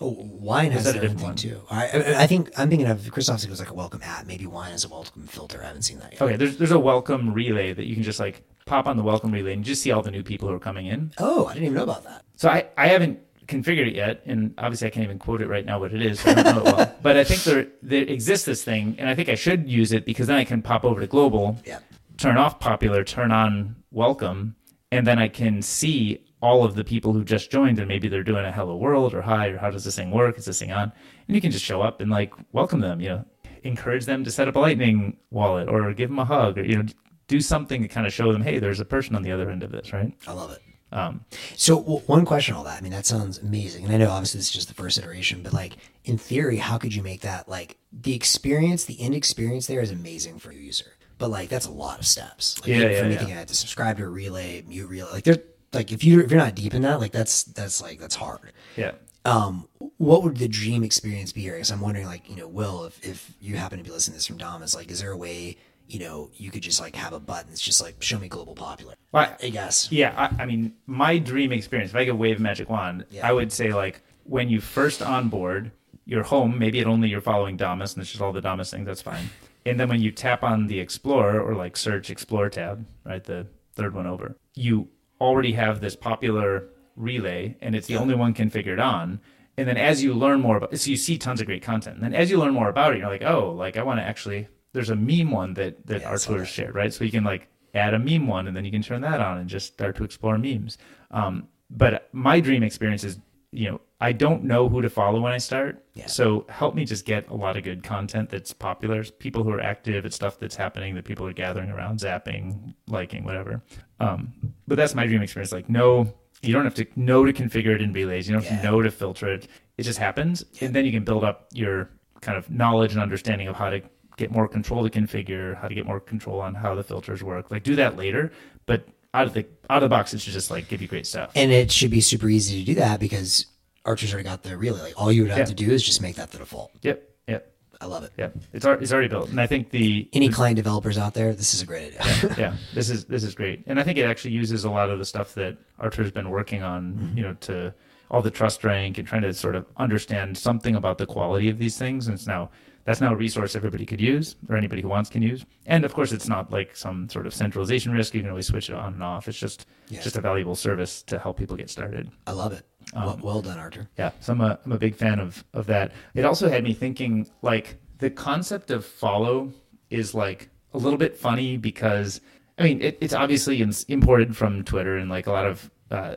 Oh, wine has that a different one? too. I, I, think I'm thinking of Christoph's. It was like a welcome app. Maybe wine is a welcome filter. I haven't seen that yet. Okay, there's there's a welcome relay that you can just like pop on the welcome relay and just see all the new people who are coming in. Oh, I didn't even know about that. So I, I haven't configured it yet, and obviously I can't even quote it right now what it is. So I it well. (laughs) But I think there there exists this thing, and I think I should use it because then I can pop over to global, Yeah. turn off popular, turn on welcome, and then I can see all of the people who just joined, and maybe they're doing a hello world or hi or how does this thing work? Is this thing on? And you can just show up and like welcome them, you know, encourage them to set up a lightning wallet or give them a hug or you know do something to kind of show them, hey, there's a person on the other end of this, right? I love it. Um, So w- one question, on all that. I mean, that sounds amazing, and I know obviously this is just the first iteration, but like in theory, how could you make that like the experience, the end experience there is amazing for a user, but like that's a lot of steps. Like, Yeah, for yeah, anything yeah. I had to subscribe to a relay, mute relay, like there's like if you if you're not deep in that, like that's that's like that's hard. yeah. Um, what would the dream experience be here? Because I'm wondering, like, you know, Will, if, if you happen to be listening to this from Dom, is like, is there a way, you know, you could just like have a button that's just like, show me global popular? Well, I guess. Yeah, I, I mean, my dream experience, if I could wave magic wand, Yeah. I would say like when you first onboard, you're home, maybe it only you're following Damus and it's just all the Damus things, that's fine. And then when you tap on the Explorer or like search Explore tab, right, the third one over, you already have this popular relay and it's the only one configured on. And then as you learn more about so you see tons of great content. And then as you learn more about it, you're like, oh, like I want to actually there's a meme one that, that Yeah, our tours shared, right? So you can like add a meme one and then you can turn that on and just start to explore memes. Um, but my dream experience is, you know, I don't know who to follow when I start. Yeah. So help me just get a lot of good content that's popular, people who are active at stuff that's happening that people are gathering around, zapping, liking, whatever. Um, but that's my dream experience. Like, no, you don't have to know to configure it in relays. You don't have Yeah. to know to filter it. It just happens. And then you can build up your kind of knowledge and understanding of how to get more control to configure, how to get more control on how the filters work. Like do that later, but out of the out of the box, it should just like give you great stuff. And it should be super easy to do that because Artur's already got the relay. Like, all you would have Yeah. to do is just make that the default. Yep, yep, I love it. yep. It's it's already built, and I think the Any client developers out there, this is a great idea. (laughs) yeah, this is this is great, and I think it actually uses a lot of the stuff that Artur's been working on, Mm-hmm. you know, to all the trust rank and trying to sort of understand something about the quality of these things. And it's now that's now a resource everybody could use, or anybody who wants can use. And of course, it's not like some sort of centralization risk. You can always switch it on and off. It's just Yeah. just a valuable service to help people get started. I love it. Um, well, well done, Artur. Yeah, so I'm a, I'm a big fan of, of that. It also had me thinking like the concept of follow is like a little bit funny because I mean it, it's obviously in, imported from Twitter and like a lot of uh,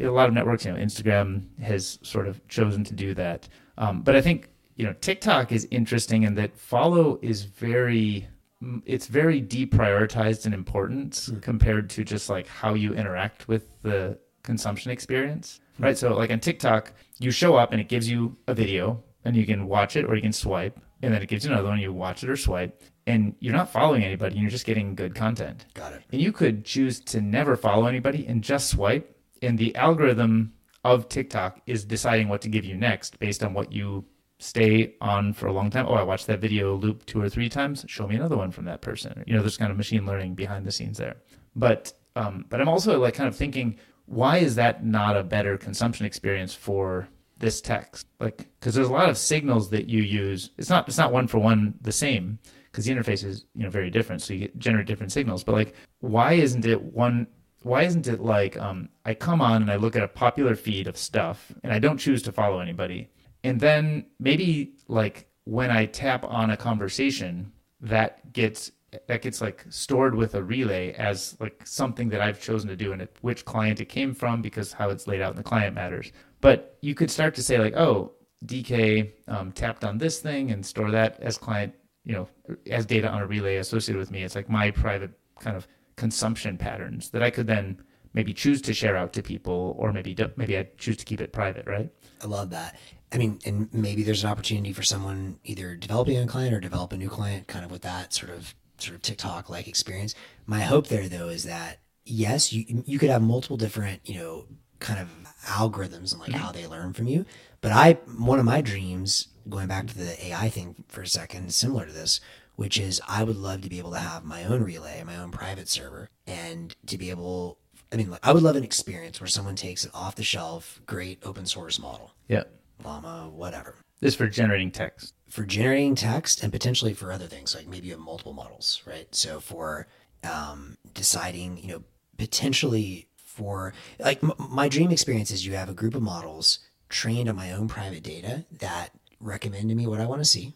a lot of networks, you know, Instagram has sort of chosen to do that. Um, but I think you know TikTok is interesting in that follow is very mm, it's very deprioritized in importance compared to just like how you interact with the consumption experience right? So like on tiktok you show up and it gives you a video and you can watch it or you can swipe and then it gives you another one you watch it or swipe and you're not following anybody and you're just getting good content. Got it. and you could choose to never follow anybody and just swipe and the algorithm of tiktok is deciding what to give you next based on what you stay on for a long time. Oh i watched that video loop two or three times. Show me another one from that person. You know there's kind of machine learning behind the scenes there. But um, but i'm also like kind of thinking why is that not a better consumption experience for this text? Like because there's a lot of signals that you use. It's not it's not one for one the same because the interface is you know very different so you generate different signals. But like why isn't it one why isn't it like um, i come on and i look at a popular feed of stuff and i don't choose to follow anybody and then maybe like when i tap on a conversation that gets that gets like stored with a relay as like something that I've chosen to do and which client it came from because how it's laid out in the client matters. But you could start to say like, oh, DK um, tapped on this thing and store that as client, you know, as data on a relay associated with me. It's like my private kind of consumption patterns that I could then maybe choose to share out to people or maybe maybe I choose to keep it private, right? I love that. I mean, and maybe there's an opportunity for someone either developing a client or develop a new client, kind of with that sort of sort of TikTok like experience. My hope there though is that yes, you you could have multiple different you know kind of algorithms and like how they learn from you. But I one of my dreams, going back to the AI thing for a second, similar to this, which is I would love to be able to have my own relay, my own private server, and to be able. I mean, like, I would love an experience where someone takes an off the shelf, great open source model, Yeah. Llama, whatever, This is for generating text. for generating text and potentially for other things, like maybe you have multiple models, right? So for um, deciding, you know, potentially for like m- my dream experience is you have a group of models trained on my own private data that recommend to me what I want to see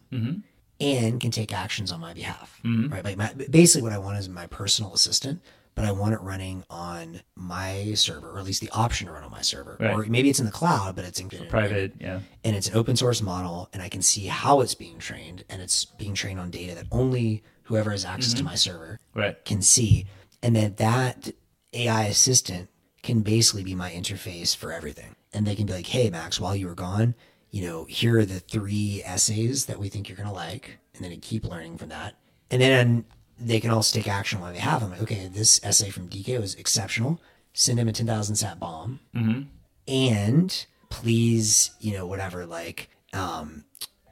and can take actions on my behalf, right? Like my, basically, what I want is my personal assistant, but I want it running on my server, or at least the option to run on my server. Right. Or maybe it's in the cloud, but it's in Private, yeah. and it's an open source model and I can see how it's being trained and it's being trained on data that only whoever has access to mm-hmm. my server Right. can see and then that AI assistant can basically be my interface for everything and they can be like hey Max while you were gone you know here are the three essays that we think you're going to like and then keep learning from that and then they can also take action while they have them like okay this essay from DK was exceptional send him a 10,000 sat bomb and please you know whatever like um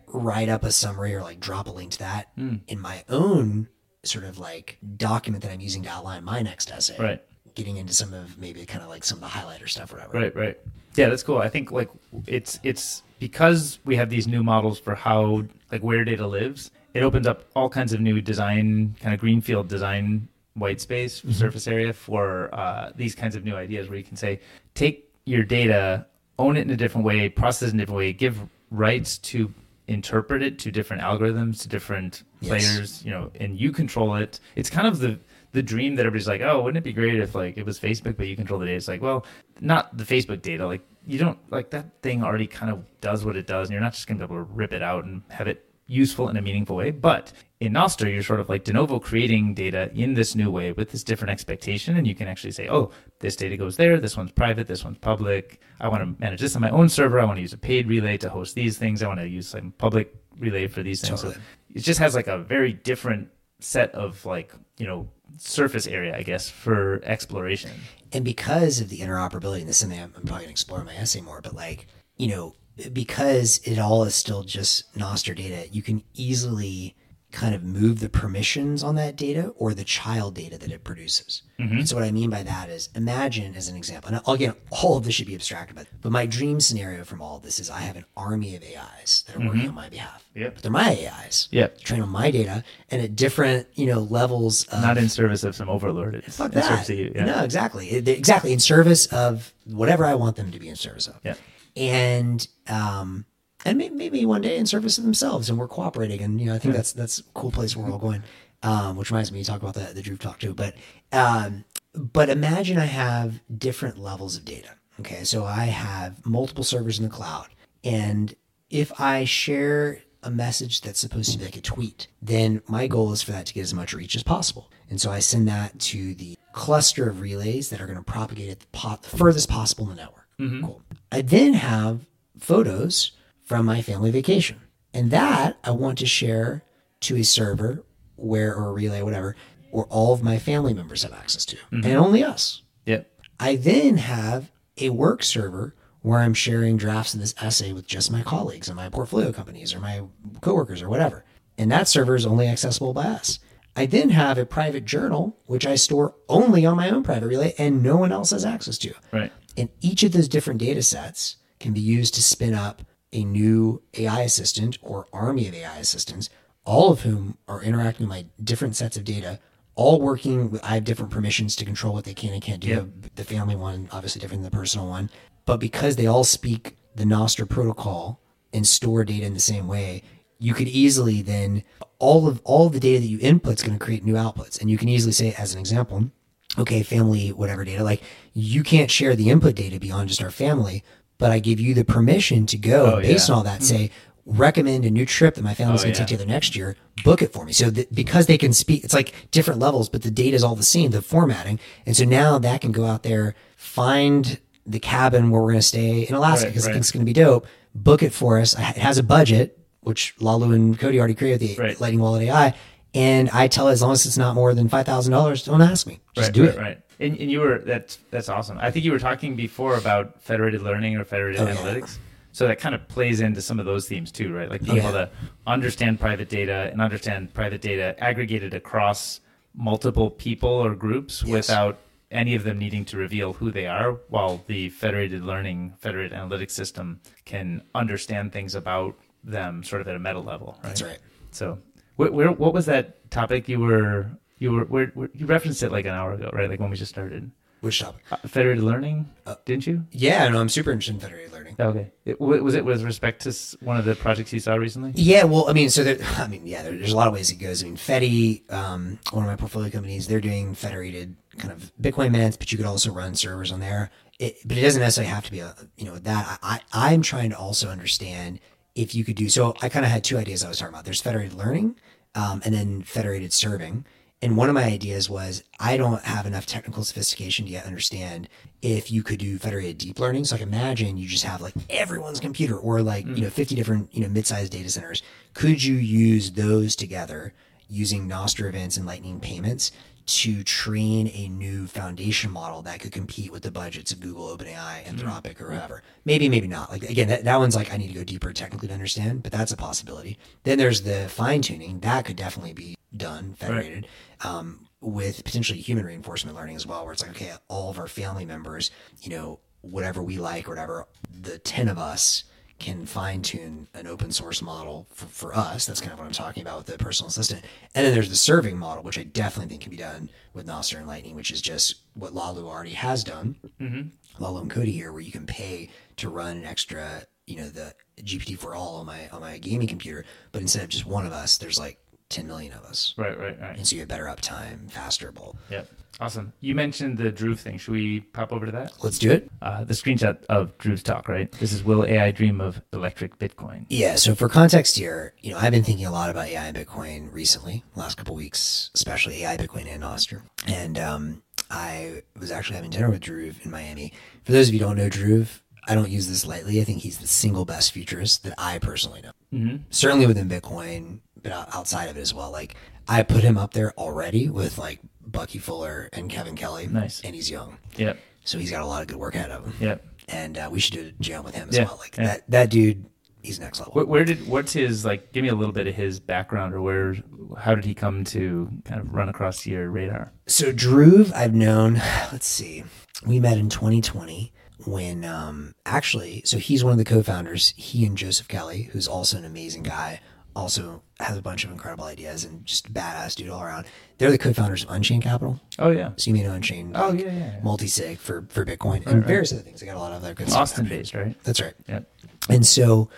write up a summary or like drop a link to that in my own sort of like document that i'm using to outline my next essay Right. getting into some of maybe kind of like some of the highlighter stuff or whatever Right, right. Yeah, that's cool. I think like it's it's because we have these new models for how like where data lives. It opens up all kinds of new design, kind of greenfield design, white space, surface area for uh, these kinds of new ideas where you can say, take your data, own it in a different way, process it in a different way, give rights to interpret it to different algorithms, to different Yes. players, you know, and you control it. It's kind of the the dream that everybody's like, oh, wouldn't it be great if like it was Facebook, but you control the data? It's like, well, not the Facebook data. Like you don't like that thing already kind of does what it does, and you're not just going to be able to rip it out and have it useful in a meaningful way. But in Nostr, you're sort of like de novo creating data in this new way with this different expectation, and you can actually say, oh, this data goes there. This one's private. This one's public. I want to manage this on my own server. I want to use a paid relay to host these things. I want to use some public relay for these things. So Totally. it just has like a very different set of like you know surface area, I guess, for exploration. and because of the interoperability and this is something i'm, I'm probably going to explore in my essay more but like you know because it all is still just nostr data you can easily kind of move the permissions on that data or the child data that it produces mm-hmm. and so what i mean by that is imagine as an example and again all of this should be abstracted but but my dream scenario from all of this is i have an army of ais that are working mm-hmm. on my behalf Yep. but they're my ais Yep. trained on my data and at different you know levels of Not in service of some overlord. It's Fuck that. you. Yeah. No, exactly. Exactly. In service of whatever I want them to be in service of. Yeah. And um and maybe, maybe one day in service of themselves and we're cooperating and you know I think that's that's a cool place we're all going. Um, which reminds me you talk about the the Dhruv talk too. But um but imagine I have different levels of data. Okay, so I have multiple servers in the cloud. And if I share a message that's supposed to be like a tweet, then my goal is for that to get as much reach as possible. And so I send that to the cluster of relays that are going to propagate it the, po- the furthest possible in the network. Mm-hmm. Cool. I then have photos from my family vacation. And that I want to share to a server where, or a relay, whatever, where all of my family members have access to, mm-hmm. and only us. Yep. I then have a work server where I'm sharing drafts of this essay with just my colleagues and my portfolio companies or my coworkers or whatever. And that server is only accessible by us. I then have a private journal, which I store only on my own private relay and no one else has access to. Right. And each of those different data sets can be used to spin up a new AI assistant or army of AI assistants, all of whom are interacting with my different sets of data, all working with, I have different permissions to control what they can and can't do. Yep. The family one, obviously different than the personal one. But because they all speak the Nostr protocol and store data in the same way, you could easily then all of all of the data that you input is going to create new outputs. And you can easily say, as an example, okay, family, whatever data, like you can't share the input data beyond just our family, but I give you the permission to go Oh, based yeah. on all that, hmm. say, recommend a new trip that my family's Oh, going to yeah. take together next year, book it for me. So that because they can speak, it's like different levels, but the data is all the same, the formatting. And so now that can go out there, find the cabin where we're going to stay in Alaska because right. I think it's going to be dope, book it for us. It has a budget, which Laolu and Kody already created the Right. Lightning Wallet AI. And I tell as long as it's not more than $5,000, don't ask me. Just right, do right, it. Right. And, and you were that's that's awesome. I think you were talking before about federated learning or federated Oh, yeah. analytics. So that kind of plays into some of those themes too, right? Like being yeah. able to understand private data and understand private data aggregated across multiple people or groups Yes. without any of them needing to reveal who they are, while the federated learning, federated analytics system can understand things about them sort of at a meta level. Right? That's right. So, where, where, what was that topic you were you were where, where you referenced it like an hour ago, right? Like when we just started. Which topic? Uh, federated learning, Uh, didn't you? Yeah, no, I'm super interested in federated learning. Okay. It, was it with respect to one of the projects you saw recently? Yeah, well, I mean, so there, (laughs) I mean, yeah, there, there's a lot of ways it goes. I mean, Fedi, um, one of my portfolio companies, they're doing federated kind of Bitcoin mints, but you could also run servers on there. It, but it doesn't necessarily have to be a, you know, that. I, I, I'm trying to also understand if you could do. So I kind of had two ideas I was talking about. There's federated learning, um, and then federated serving. And one of my ideas was I don't have enough technical sophistication to yet understand if you could do federated deep learning. So like imagine you just have like everyone's computer or like, you know, 50 different, you know, mid-sized data centers. Could you use those together using Nostr events and lightning payments to train a new foundation model that could compete with the budgets of Google, OpenAI, Anthropic, or whoever. Maybe, maybe not. Like again, that, that one's like I need to go deeper technically to understand, but that's a possibility. Then there's the fine tuning that could definitely be done federated um, with potentially human reinforcement learning as well, where it's like okay, all of our family members, you know, whatever we like, whatever, the ten of us can fine tune an open source model for, for us. That's kind of what I'm talking about with the personal assistant. And then there's the serving model, which I definitely think can be done with Nostr and Lightning, which is just what Laolu already has done. Mm-hmm. Laolu and Kody here, where you can pay to run an extra, you know, the GPT4All on my on my gaming computer, but instead of just one of us, there's like 10 million of us. Right, right, right. And so you have better uptime, faster. Blah. Yep. Awesome. You mentioned the Dhruv thing. Should we pop over to that? Let's do it. Uh, the screenshot of Dhruv's talk, right? This is Will AI Dream of Electric Bitcoin? Yeah. So for context here, you know, I've been thinking a lot about AI and Bitcoin recently, last couple weeks, especially AI, Bitcoin, and Nostr. And um, I was actually having dinner with Dhruv in Miami. For those of you who don't know Dhruv, I don't use this lightly. I think he's the single best futurist that I personally know. Mm-hmm. Certainly within Bitcoin, but outside of it as well. Like I put him up there already with like Bucky Fuller and Kevin Kelly. Nice. And he's young. Yep. So he's got a lot of good work ahead of him. Yep. And uh, we should do a jam with him as Yeah, well. Like yeah. that, that dude, he's next level. Where, where did what's his like? Give me a little bit of his background, or where? How did he come to kind of run across your radar? So Dhruv, I've known. (sighs) Let's see, we met in 2020 when um, actually, so he's one of the co-founders. He and Joseph Kelly, who's also an amazing guy, also has a bunch of incredible ideas and just badass dude all around. They're the co-founders of Unchained Capital. Oh yeah, So you may know Unchained. Oh, like, yeah, yeah, yeah. multi-sig for for Bitcoin and various other things. They got a lot of other good stuff. Austin based, right? That's right. Yep. And so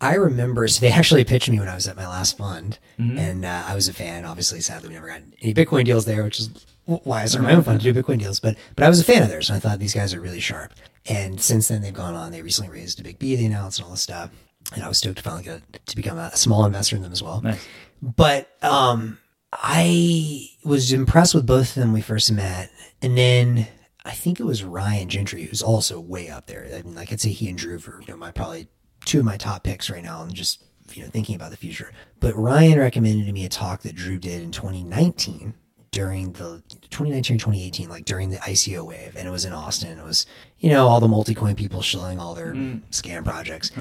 I remember, so they actually pitched me when I was at my last fund, and uh, I was a fan. Obviously, sadly, we never got any Bitcoin deals there, which is why I started my own fund to do Bitcoin deals. But but I was a fan of theirs, and I thought these guys are really sharp. And since then, they've gone on. They recently raised a big B, they announced and all this stuff. And I was stoked to finally get to become a small investor in them as well. Nice. But um, I was impressed with both of them we first met, and then I think it was Ryan Gentry who's also way up there. I mean, like I'd say he and Dhruv are you know my probably two of my top picks right now, and just you know thinking about the future. But Ryan recommended to me a talk that Dhruv did in 2019 during the 2019 2018, like during the ICO wave, and it was in Austin. It was you know all the multi-coin people shilling all their scam projects,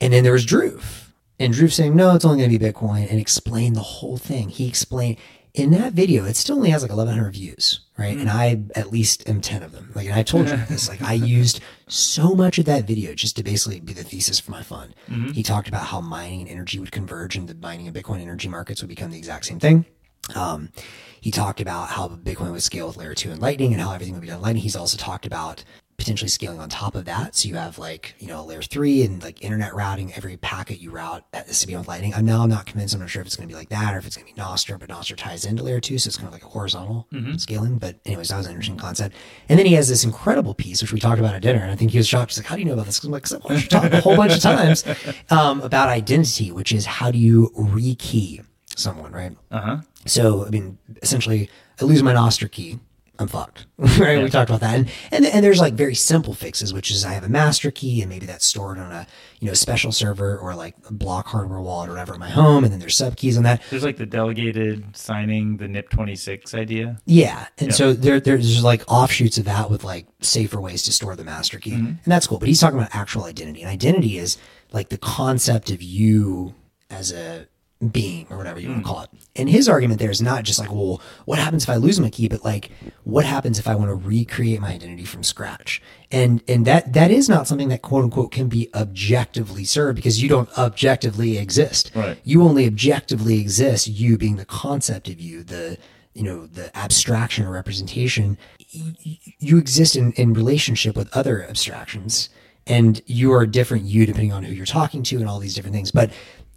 and then there was Dhruv. And Dhruv saying, no, it's only going to be Bitcoin and explain the whole thing. He explained in that video, it still only has like 1100 views, right? And I at least am 10 of them. Like, and I told you this, like I (laughs) used so much of that video just to basically be the thesis for my fund. He talked about how mining and energy would converge and the mining and Bitcoin energy markets would become the exact same thing. Um, he talked about how Bitcoin would scale with layer two and lightning and how everything would be done lightning. He's also talked about potentially scaling on top of that. So you have like, you know, layer three and like internet routing, every packet you route has to be on lightning. I'm now I'm not convinced. I'm not sure if it's going to be like that or if it's going to be Nostr, but Nostr ties into layer two. So it's kind of like a horizontal scaling. But anyways, that was an interesting concept. And then he has this incredible piece, which we talked about at dinner. And I think he was shocked. He's like, how do you know about this? 'Cause I'm like, 'Cause I've watched you talk a whole bunch of times (laughs) um, about identity, which is how do you rekey someone, right? Uh huh. So, I mean, essentially, I lose my Nostr key. I'm fucked. (laughs) (laughs) right? We talked about that. And, and and there's like very simple fixes, which is I have a master key and maybe that's stored on a, you know, special server or like a block hardware wallet or whatever in my home. And then there's sub keys on that. There's like the delegated signing, the NIP26 idea. Yeah. And so there, there's like offshoots of that with like safer ways to store the master key. Mm-hmm. And that's cool. But he's talking about actual identity. And identity is like the concept of you as a being or whatever you want to mm. call it. And his argument there is not just like, well, what happens if I lose my key, but like what happens if I want to recreate my identity from scratch? And and that that is not something that quote unquote can be objectively served because you don't objectively exist. Right. You only objectively exist, you being the concept of you, the you know the abstraction or representation you exist in, in relationship with other abstractions and you are a different you depending on who you're talking to and all these different things. But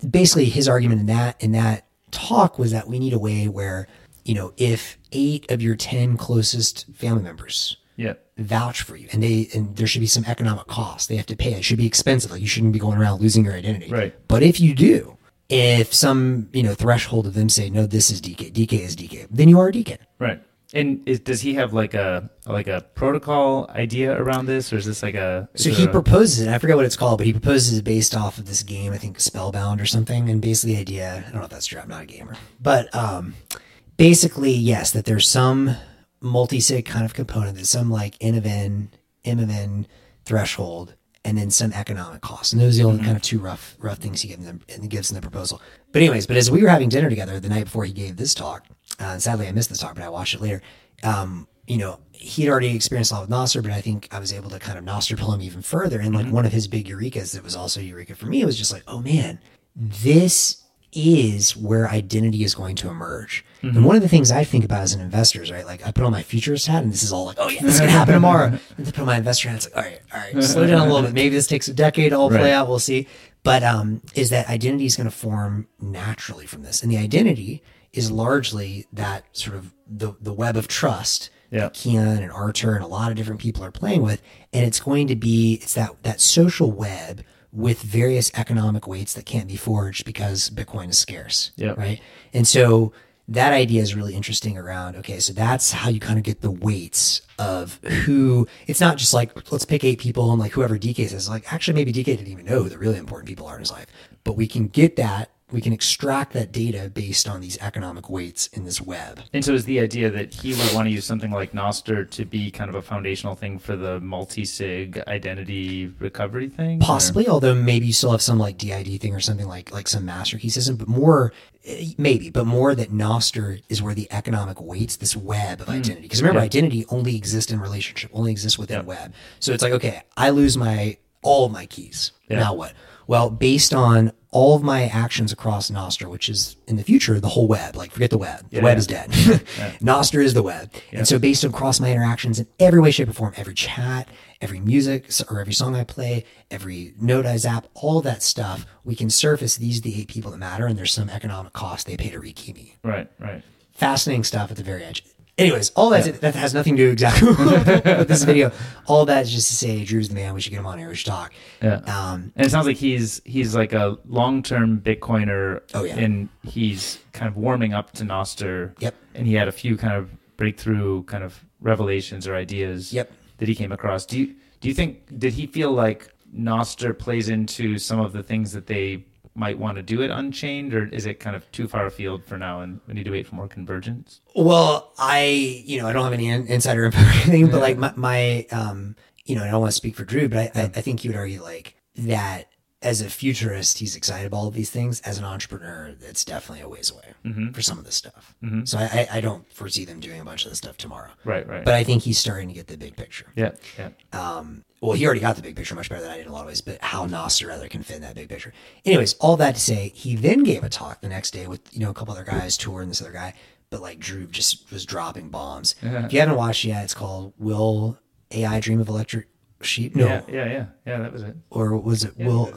basically, his argument in that in that talk was that we need a way where you know if eight of your ten closest family members Yeah. vouch for you and they and there should be some economic cost they have to pay it should be expensive like you shouldn't be going around losing your identity Right. but if you do if some you know threshold of them say no this is dk dk is dk then you are a dk Right. And is, does he have like a like a protocol idea around this, or is this like a? so he a- proposes it. I forget what it's called but he proposes it based off of this game i think spellbound or something. And basically the idea i don't know if that's true i'm not a gamer. But um basically yes that there's some multi-sig kind of component there's some like n of n m of n threshold and then some economic costs and those are the only kind of two rough rough things he gives them and gives in the proposal. But anyways but as we were having dinner together the night before he gave this talk uh, sadly i missed this talk but i watched it later um you know he'd already experienced a lot with Nostr, but I think I was able to kind of Nostr pull him even further. And like one of his big eurekas that was also eureka for me was just like, oh man, this is where identity is going to emerge. And one of the things I think about as an investor is right, like I put on my futurist hat, and this is all like, oh yeah, this is gonna happen tomorrow. (laughs) and then put on my investor hat, it's like, all right, all right, slow down a little bit. Maybe this takes a decade to all play Right. out. We'll see. But um, is that identity is going to form naturally from this, and the identity is largely that sort of the the web of trust Yeah. that Kian and Artur and a lot of different people are playing with, and it's going to be it's that that social web with various economic weights that can't be forged because Bitcoin is scarce. Yeah. Right. And so that idea is really interesting around okay so that's how you kind of get the weights of who it's not just like let's pick eight people and like whoever dk says like actually maybe dk didn't even know who the really important people are in his life but we can get that we can extract that data based on these economic weights in this web And so is the idea that he would want to use something like Nostr to be kind of a foundational thing for the multi-sig identity recovery thing? or- possibly although maybe you still have some like did thing or something like like some master key system but more eh, maybe but more that Nostr is where the economic weights this web of identity because remember Yeah. identity only exists in relationship only exists within Yeah. web so it's like okay i lose my all of my keys Yeah. now what well based on all of my actions across Nostr, which is in the future the whole web. Like forget the web. The Yeah, web yeah. is dead. (laughs) (laughs) Nostr is the web. Yeah. And so based on across my interactions in every way, shape, or form, every chat, every music or every song I play, every note I zap, all that stuff, we can surface these are the eight people that matter, and there's some economic cost they pay to rekey me. Right, right. Fascinating stuff at the very edge. Anyways, all that that has nothing to do exactly (laughs) with this video. All that is just to say, Dhruv's the man. We should get him on here. We should talk. Yeah. Um, And it sounds like he's he's like a long-term Bitcoiner. Oh, yeah. And he's kind of warming up to Nostr. Yep. And he had a few kind of breakthrough kind of revelations or ideas. Yep. That he came across. Do you do you think did he feel like Nostr plays into some of the things that they might want to do it unchained, or is it kind of too far afield for now, and we need to wait for more convergence? Well, I, you know, I don't have any in- insider info or anything, but like my, my, um, you know, I don't want to speak for Dhruv, but I, I, I think you would argue like that as a futurist, he's excited about all of these things. As an entrepreneur, it's definitely a ways away for some of this stuff. So I, I, don't foresee them doing a bunch of this stuff tomorrow. Right, right. But I think he's starting to get the big picture. yeah, yeah. Um, well, he already got the big picture much better than I did in a lot of ways, but how Nostr rather can fit in that big picture. Anyways, all that to say, he then gave a talk the next day with, you know, a couple other guys, Tour and this other guy, but like Dhruv just was dropping bombs. If you haven't watched yet, it's called Will AI Dream of Electric Sheep? No. Yeah, yeah, yeah, yeah. That was it. Or was it Will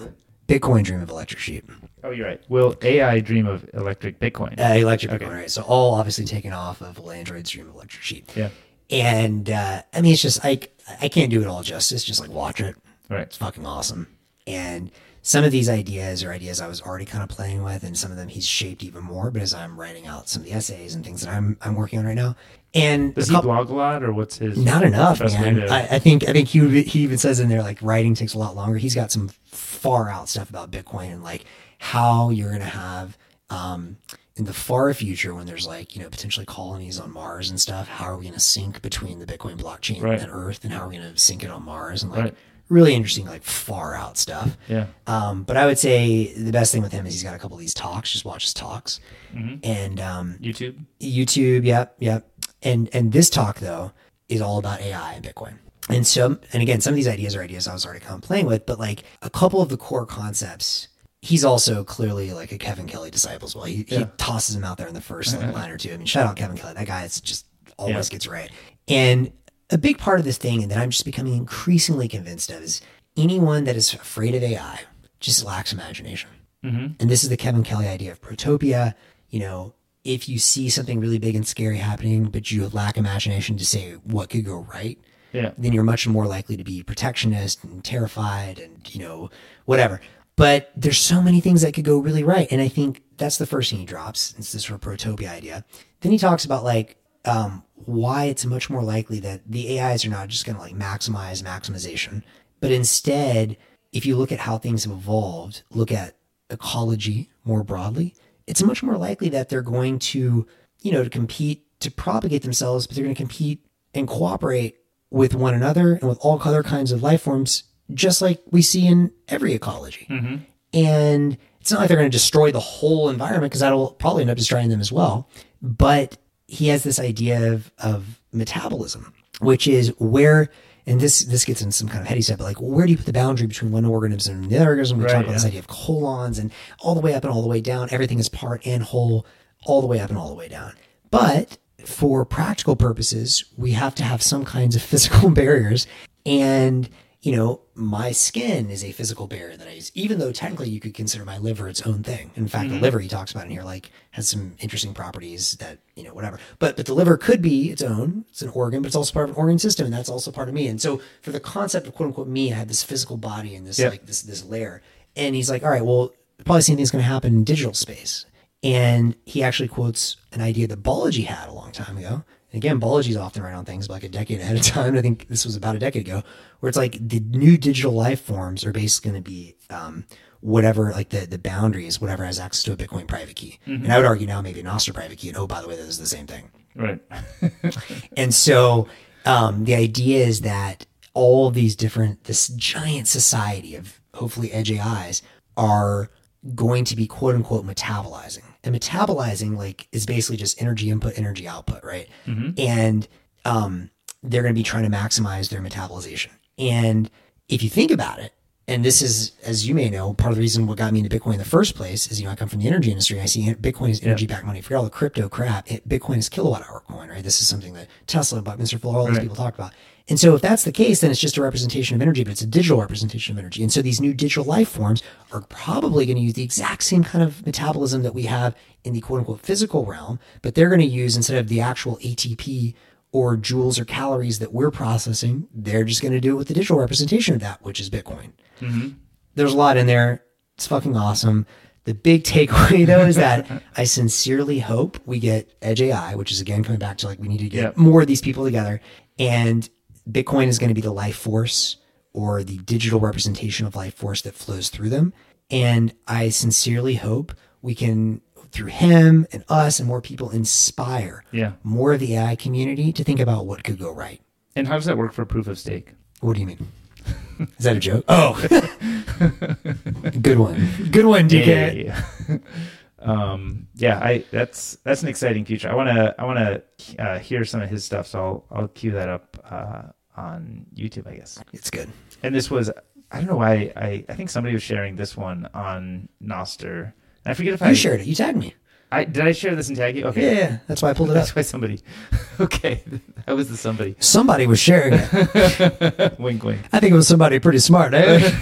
Bitcoin Dream of Electric Sheep? Oh, you're right. Will AI dream of electric Bitcoin? Uh, electric Okay. Bitcoin, right? So all obviously taken off of Will Android's Dream of Electric Sheep. yeah. And uh, I mean, it's just like, I can't do it all justice. Just like watch it. Right. It's fucking awesome. And some of these ideas are ideas I was already kind of playing with, and some of them he's shaped even more. But as I'm writing out some of the essays and things that I'm I'm working on right now, and Does he couple- blog a lot, or what's his? not enough, man. to- I, I think I think he he even says in there like writing takes a lot longer. He's got some far out stuff about Bitcoin and like how you're gonna have um, in the far future when there's like you know potentially colonies on Mars and stuff. How are we gonna sync between the Bitcoin blockchain Right. and Earth, and how are we gonna sync it on Mars and like Right. Really interesting like far out stuff. yeah. Um, but I would say the best thing with him is he's got a couple of these talks. Just watch his talks, Mm-hmm. and um, YouTube. YouTube, yep, yep. And and this talk though is all about AI and Bitcoin. And so and again, some of these ideas are ideas I was already kind of playing with, but like a couple of the core concepts, he's also clearly like a Kevin Kelly disciple as well. He, he tosses him out there in the first like, line or two. I mean, shout out Kevin Kelly. That guy is just always Yeah. gets right. And a big part of this thing, and that I'm just becoming increasingly convinced of, is anyone that is afraid of AI just lacks imagination. Mhm. And this is the Kevin Kelly idea of protopia. You know, if you see something really big and scary happening, but you lack imagination to say what could go right, Yeah. then you're much more likely to be protectionist and terrified and, you know, whatever. But there's so many things that could go really right. And I think that's the first thing he drops. It's this sort of protopia idea. Then he talks about like um, why it's much more likely that the AIs are not just going to like maximize maximization, but instead, if you look at how things have evolved, look at ecology more broadly, it's much more likely that they're going to, you know, to compete to propagate themselves, but they're going to compete and cooperate with one another and with all other kinds of life forms, just like we see in every ecology. Mm-hmm. And it's not like they're going to destroy the whole environment because that'll probably end up destroying them as well. But he has this idea of, of metabolism, which is where, and this this gets into some kind of heady stuff, but like where do you put the boundary between one organism and the other organism? We Right, talk about this idea of holons and all the way up and all the way down. Everything is part and whole, all the way up and all the way down. But for practical purposes, we have to have some kinds of (laughs) physical barriers. And, you know, my skin is a physical barrier that I use, even though technically you could consider my liver its own thing. In fact, the mm-hmm. liver he talks about in here, like, has some interesting properties that, you know, whatever. But but the liver could be its own, it's an organ, but it's also part of an organ system, and that's also part of me. And so for the concept of quote unquote me, I have this physical body and this Yeah. like this this layer. And he's like, all right, well, probably the same thing's gonna happen in digital space. And he actually quotes an idea that Balaji had a long time ago. And again, Balaji's often right on things like a decade ahead of (laughs) time. I think this was about a decade ago, where it's like the new digital life forms are basically going to be um, whatever, like the, the boundaries, whatever has access to a Bitcoin private key. And I would argue now maybe an Nostr private key. And oh, by the way, that is the same thing. Right. (laughs) And so um, the idea is that all these different, this giant society of hopefully edge AIs are going to be quote unquote metabolizing. And metabolizing like is basically just energy input, energy output, right? And um, they're going to be trying to maximize their metabolization. And if you think about it, and this is, as you may know, part of the reason what got me into Bitcoin in the first place is, you know, I come from the energy industry. I see Bitcoin as energy backed money. Forget all the crypto crap. It, Bitcoin is kilowatt hour coin, right? This is something that Tesla, Buckminster Fuller, all these Right. people talk about. And so if that's the case, then it's just a representation of energy, but it's a digital representation of energy. And so these new digital life forms are probably going to use the exact same kind of metabolism that we have in the quote unquote physical realm, but they're going to use instead of the actual ATP or joules or calories that we're processing, they're just going to do it with the digital representation of that, which is Bitcoin. Mm-hmm. There's a lot in there. It's fucking awesome. The big (laughs) takeaway though is that (laughs) I sincerely hope we get Edge AI, which is again coming back to like we need to get Yep. more of these people together. And Bitcoin is going to be the life force or the digital representation of life force that flows through them. And I sincerely hope we can, through him and us and more people, inspire Yeah. more of the AI community to think about what could go right. And how does that work for proof of stake? What do you mean? (laughs) Is that a joke? Oh, (laughs) good one. Good one, DK. Yeah. (laughs) um, yeah, I that's that's an exciting future. I want to I want to uh, hear some of his stuff, so I'll I'll cue that up uh, on YouTube, I guess. It's good. And this was I don't know why I I think somebody was sharing this one on Nostr. I forget if You I shared it. You tagged me. I did I share this and tag you. Okay, Yeah, yeah. That's why I pulled it up. that's why somebody. (laughs) Okay, that was the somebody. Somebody was sharing it. (laughs) wink, wink. I think it was somebody pretty smart, eh? (laughs)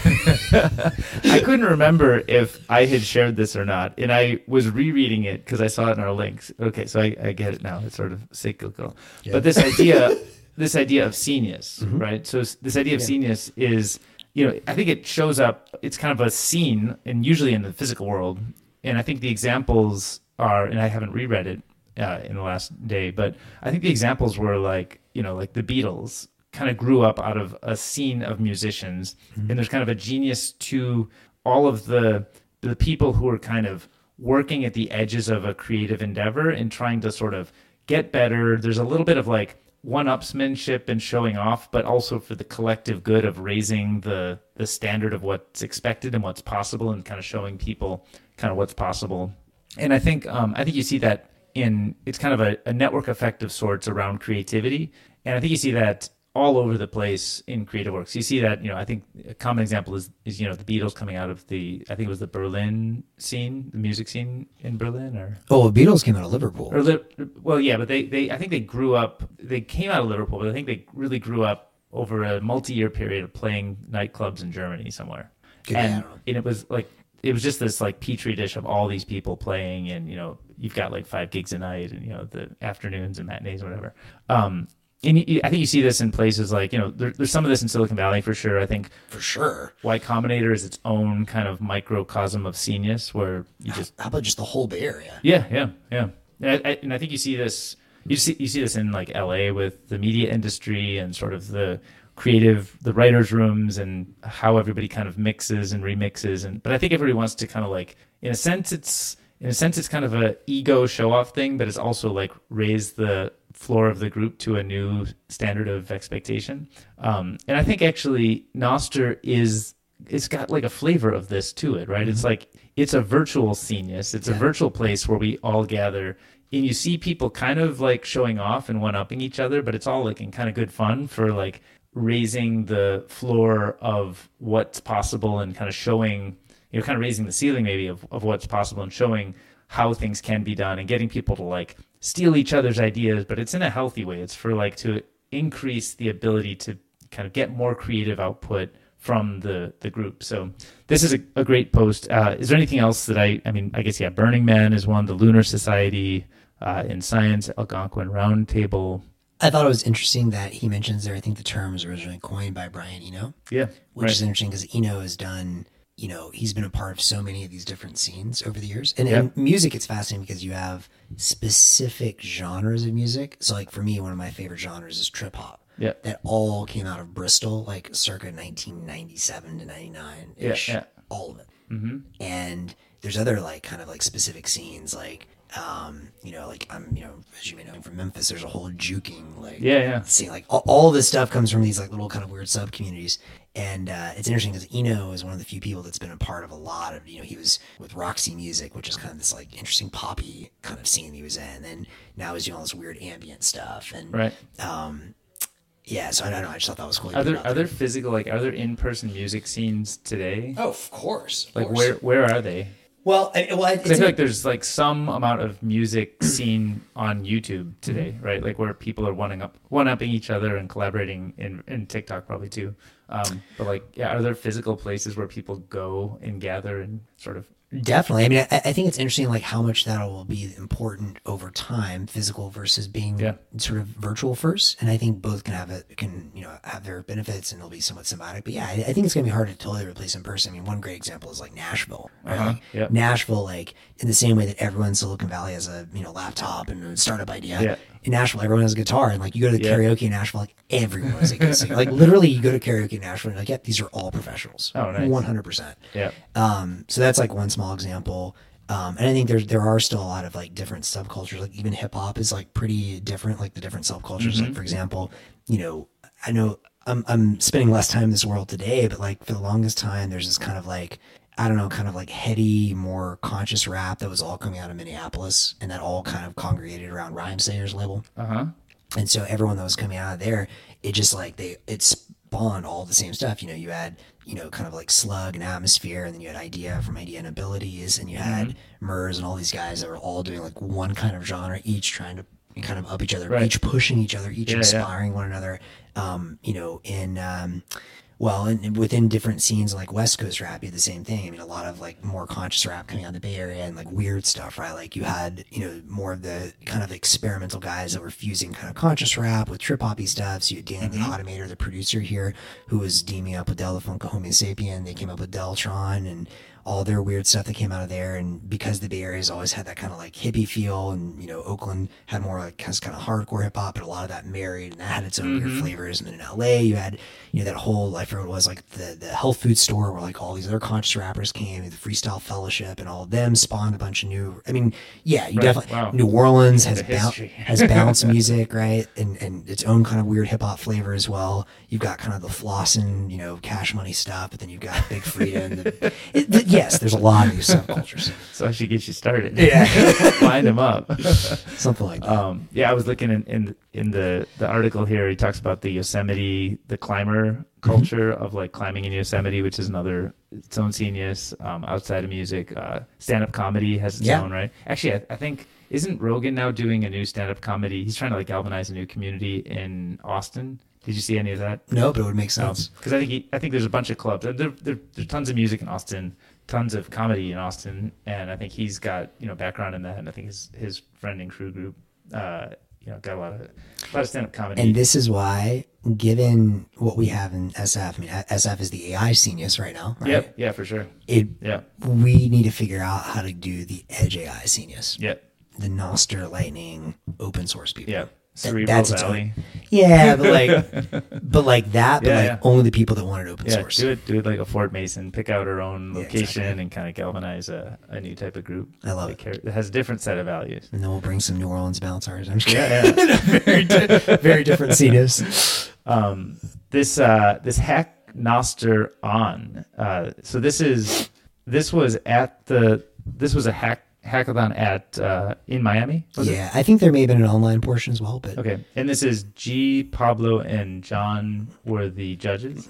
I couldn't remember if I had shared this or not, and I was rereading it because I saw it in our links. Okay, so I, I get it now. It's sort of cyclical, but this idea, this idea of Scenius, right? So this idea of Scenius is, you know, I think it shows up. It's kind of a scene, and usually in the physical world. And I think the examples are, and I haven't reread it uh, in the last day, but I think the examples were like, you know, like the Beatles kind of grew up out of a scene of musicians, and there's kind of a genius to all of the the people who are kind of working at the edges of a creative endeavor and trying to sort of get better. There's a little bit of like one-upsmanship and showing off, but also for the collective good of raising the the standard of what's expected and what's possible, and kind of showing people kind of what's possible. And I think um, I think you see that in it's kind of a, a network effect of sorts around creativity, and I think you see that all over the place in creative works. You see that, you know, I think a common example is, is you know, the Beatles coming out of the, I think it was the Berlin scene, the music scene in Berlin or, oh, the Beatles came out of Liverpool. or Li- well, yeah, but they, they, I think they grew up, they came out of Liverpool, but I think they really grew up over a multi-year period of playing nightclubs in Germany somewhere, Good and, and it was like it was just this like petri dish of all these people playing, and you know you've got like five gigs a night, and you know the afternoons and matinees, and whatever. Um, and you, I think you see this in places like you know there, there's some of this in Silicon Valley for sure. I think For sure. Y Combinator is its own kind of microcosm of Scenius, where you just How about just the whole Bay Area? yeah, yeah, yeah. And I, I, and I think you see this. You see you see this in like L.A. with the media industry and sort of the creative, the writers' rooms, and how everybody kind of mixes and remixes. And but I think everybody wants to kind of like, in a sense, it's in a sense it's kind of a ego show off thing, but it's also like raise the floor of the group to a new standard of expectation. Um, and I think actually Nostr is it's got like a flavor of this to it, right? It's like it's a virtual scenius. It's a virtual place where we all gather and you see people kind of like showing off and one upping each other, but it's all like in kind of good fun for like raising the floor of what's possible and kind of showing, you know, kind of raising the ceiling maybe of, of what's possible and showing how things can be done and getting people to like steal each other's ideas, but it's in a healthy way. It's for like to increase the ability to kind of get more creative output from the the group. So this is a, a great post. Uh, is there anything else that I? I mean, I guess yeah. Burning Man is one. The Lunar Society uh, in Science, Algonquin Roundtable. I thought it was interesting that he mentions there. I think the term was originally coined by Brian Eno, Yeah, which right. is interesting because Eno has done, you know, he's been a part of so many of these different scenes over the years. And Yep. in music, it's fascinating because you have specific genres of music. So, like for me, one of my favorite genres is trip hop. Yeah. That all came out of Bristol, like circa 1997 to 99 ish. Yeah, yeah. All of it. hmm and there's other like kind of like specific scenes like um you know like i'm you know as you may know from memphis there's a whole juking like Yeah, yeah. scene like all, all this stuff comes from these like little kind of weird sub communities and uh, it's interesting because eno is one of the few people that's been a part of a lot of you know he was with roxy music which is kind of this like interesting poppy kind of scene he was in and now he's doing all this weird ambient stuff and Right. um yeah so i don't know i just thought that was cool Are there are there physical like are there in person music scenes today? oh of course of Like course. where where are they? Well I, well I feel like there's like some amount of music scene on YouTube today, right? Like where people are one up one upping each other and collaborating in in TikTok probably too. Um, but like, yeah, are there physical places where people go and gather and sort of Definitely. I mean, I, I think it's interesting, like how much that will be important over time, physical versus being Yeah. sort of virtual first. And I think both can have it, can you know have their benefits, and it'll be somewhat symbiotic. But yeah, I, I think it's gonna be hard to totally replace in person. I mean, one great example is like Nashville. Right? Uh-huh. Yep. Nashville, like in the same way that everyone in Silicon Valley has a you know laptop and a startup idea. Yeah. In Nashville, everyone has a guitar, and like you go to the Yeah. karaoke in Nashville, like everyone is a good singer. Like literally, you go to karaoke in Nashville, and you're like, yeah, these are all professionals. Oh, nice. One hundred percent. yeah, Um, so that's like one small example. Um, and I think there's there are still a lot of like different subcultures. Like even hip hop is like pretty different. Like the different subcultures. Like for example, you know, I know I'm I'm spending less time in this world today, but like for the longest time, there's this kind of like I don't know, kind of like heady, more conscious rap that was all coming out of Minneapolis, and that all kind of congregated around Rhymesayers label. uh huh, And so everyone that was coming out of there, it just like they it spawned all the same stuff. You know, you had you know kind of like slug and atmosphere, and then you had Eyedea from Eyedea and abilities, and you had Murs and all these guys that were all doing like one kind of genre, each trying to kind of up each other, Right. each pushing each other, each Yeah, yeah. inspiring one another. Um, you know, in um, well, and within different scenes like West Coast rap, you had the same thing. I mean, a lot of like more conscious rap coming out of the Bay Area and like weird stuff, right? Like you had, you know, more of the kind of experimental guys that were fusing kind of conscious rap with trip hoppy stuff. So you had Dan the mm-hmm. Automator, the producer here, who was teaming up with Del Funko Homo Sapien. They came up with Deltron and all their weird stuff that came out of there. And because the Bay Area's always had that kind of like hippie feel, and you know, Oakland had more like kind of hardcore hip hop, but a lot of that married, and that had its own weird flavors. And then in LA, you had you know that whole I forget what it was like the the health food store where like all these other conscious rappers came, the Freestyle Fellowship, and all of them spawned a bunch of new. I mean, yeah, you Right. definitely Wow. New Orleans has boun- (laughs) has bounce music, right, and and its own kind of weird hip hop flavor as well. You've got kind of the flossing, you know, cash money stuff, but then you've got Big Freedia. And the, (laughs) it, the- yes, there's a lot of these subcultures, (laughs) so I should get you started. Yeah. (laughs) line them up. (laughs) something like that. Um, yeah, I was looking in, in in the the article here. He talks about the Yosemite, the climber culture of like climbing in Yosemite, which is another its own scenius um, outside of music. Uh, stand up comedy has its Yeah. own right. Actually, I, I think isn't Rogan now doing a new stand up comedy? He's trying to like galvanize a new community in Austin. Did you see any of that? No, but it would make sense. Because I think he, I think there's a bunch of clubs. There, there, there's tons of music in Austin, tons of comedy in Austin, and I think he's got you know background in that. And I think his his friend and crew group, uh, you know, got a lot of a lot of stand up comedy. And this is why, given what we have in SF, I mean, SF is the AI scenius right now, right? Yep. Yeah, for sure. It, Yeah. we need to figure out how to do the edge AI scenius, Yep. the Nostr Lightning open source people. Yeah. Cerebral that's its Valley. Yeah, but (laughs) like, but like that, but Yeah, like yeah. only the people that wanted open Yeah, source. do it. Do it like a Fort Mason. Pick out our own location exactly. and kind of galvanize a, a new type of group. I love that it. That has a different set of values. And then we'll bring some New Orleans bouncers. I'm just kidding. Yeah, yeah. (laughs) very, di- very different scenarios. um, this uh, this hack Nostr on. Uh, so this is this was at the this was a hack hackathon at uh, in Miami. was it? Yeah, I think there may have been an online portion as well, but Okay, and this is G, Pablo, and John were the judges.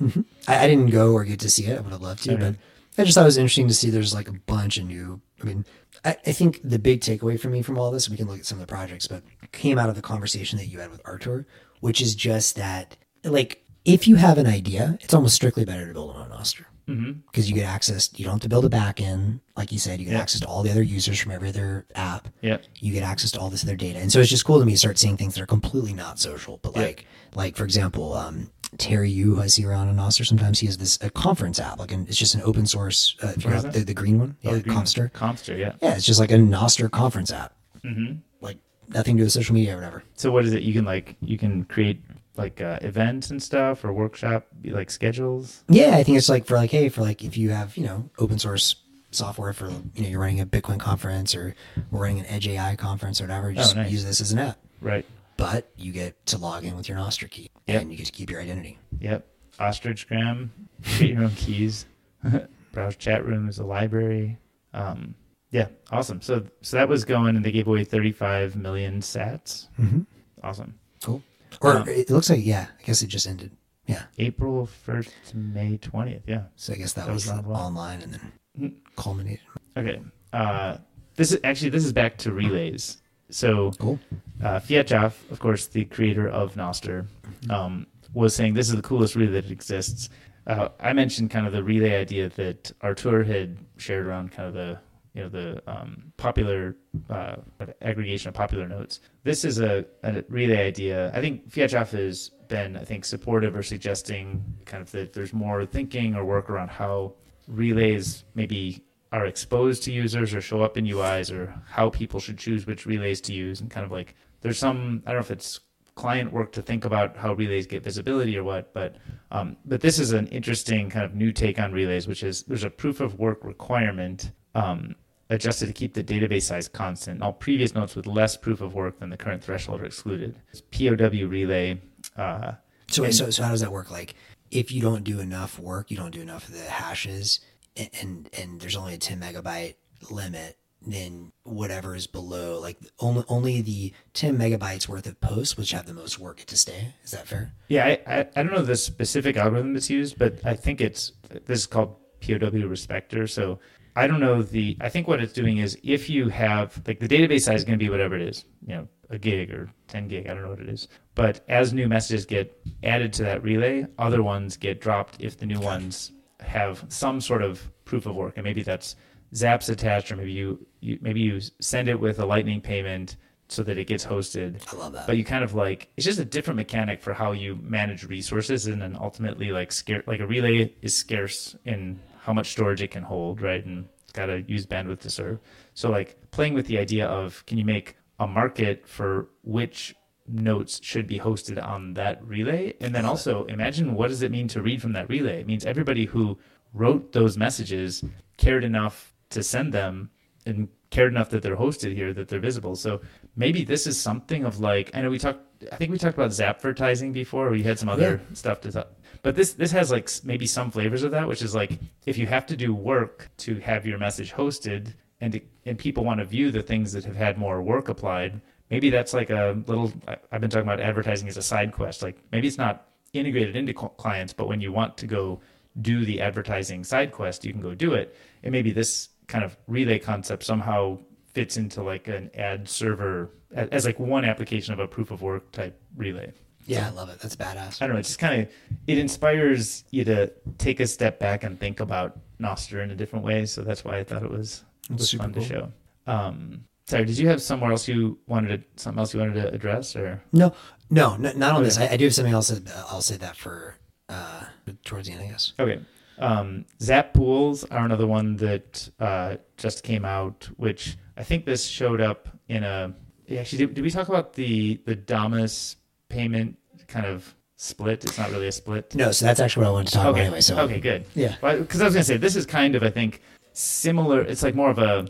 I, I didn't go or get to see it. I would have loved to, Okay. but I just thought it was interesting to see there's like a bunch of new. I mean, I, I think the big takeaway for me from all this, we can look at some of the projects, but came out of the conversation that you had with Artur, which is just that, like, if you have an idea, it's almost strictly better to build it on Nostr hmm because you get access. You don't have to build a backend, like you said. You get Yeah. access to all the other users from every other app. Yeah, you get access to all this other data. And so it's just cool to me to start seeing things that are completely not social. But Yeah. like like for example, um Terry Yiu, who I see around in Nostr sometimes he has this a conference app. Like an, it's just an open source uh, you know, the, the green one. Yeah, Oh, green one. Comstr. Comstr, yeah. Yeah, it's just like a Nostr conference app. hmm Like nothing to do with social media or whatever. So what is it? You can like you can create like uh, events and stuff or workshop like schedules. Yeah, I think it's like for like, hey, for like if you have, you know, open source software for you know, you're running a Bitcoin conference or we're running an Edge AI conference or whatever, just Oh, nice. use this as an app. Right. But you get to log in with your Nostr key Yep. and you get to keep your identity. Yep. Ostrichgram. Create your own keys. (laughs) Browse chat rooms, a library. Um, yeah, awesome. So so that was going, and they gave away 35 million sats. Mm-hmm. Awesome. Cool. Or Um, it looks like yeah, I guess it just ended. Yeah. April 1st to May 20th. Yeah. So I guess that, That was, was online and then Mm. culminated. Okay. Uh, this is actually this is back to relays. So Cool. uh, fiatjaf, of course, the creator of Nostr, um, was saying this is the coolest relay that exists. Uh, I mentioned kind of the relay idea that Artur had shared around kind of the you know the um, popular uh, aggregation of popular notes. This is a, a relay idea. I think fiatjaf has been, I think, supportive or suggesting kind of that there's more thinking or work around how relays maybe are exposed to users or show up in UIs or how people should choose which relays to use and kind of like there's some I don't know if it's client work to think about how relays get visibility or what but um, but this is an interesting kind of new take on relays which is there's a proof of work requirement um, adjusted to keep the database size constant all previous notes with less proof of work than the current threshold are excluded it's POW relay uh, So, And- so so how does that work? Like if you don't do enough work, you don't do enough of the hashes, and and, and there's only a 10 megabyte limit. Then whatever is below, like only only the 10 megabytes worth of posts, which have the most work, get to stay. Is that fair? Yeah, I, I, I don't know the specific algorithm that's used, but I think it's this is called POW respector. So I don't know the. I think what it's doing is if you have like the database size is going to be whatever it is, you know, a gig or 10 gig, I don't know what it is. But as new messages get added to that relay, other ones get dropped if the new ones have some sort of proof of work, and maybe that's Zaps attached, or maybe you, you maybe you send it with a Lightning payment so that it gets hosted I love that. but you kind of like it's just a different mechanic for how you manage resources and then ultimately like scare like a relay is scarce in how much storage it can hold right? And it's got to use bandwidth to serve. So like playing with the idea of can you make a market for which notes should be hosted on that relay? And then also imagine what does it mean to read from that relay? It means everybody who wrote those messages cared enough to send them and cared enough that they're hosted here that they're visible. So maybe this is something of like i know we talked i think we talked about zapvertising before. We had some other stuff to talk but this this has like maybe some flavors of that which is like if you have to do work to have your message hosted and and people want to view the things that have had more work applied maybe that's like a little i've been talking about advertising as a side quest like maybe it's not integrated into clients but when you want to go do the advertising side quest you can go do it. And maybe this kind of relay concept somehow fits into like an ad server as like one application of a proof of work type relay Yeah, I love it. That's badass. I don't know. It just kind of it inspires you to take a step back and think about Nostr in a different way. So that's why I thought it was it was fun cool. to show. Um, sorry, did you have somewhere else you wanted to something else you wanted to address or? No, no, n- not on this. I, I do have something else. That, uh, I'll say that for uh, towards the end, I guess. Okay. Um, Zap pools are another one that uh, just came out, which I think this showed up in a. yeah, Actually, did, did we talk about the the Damus payment kind of split? It's not really a split. No, so that's actually what I wanted to talk okay. about anyway. So okay, good. yeah, Because I was gonna say this is kind of I think similar. It's like more of a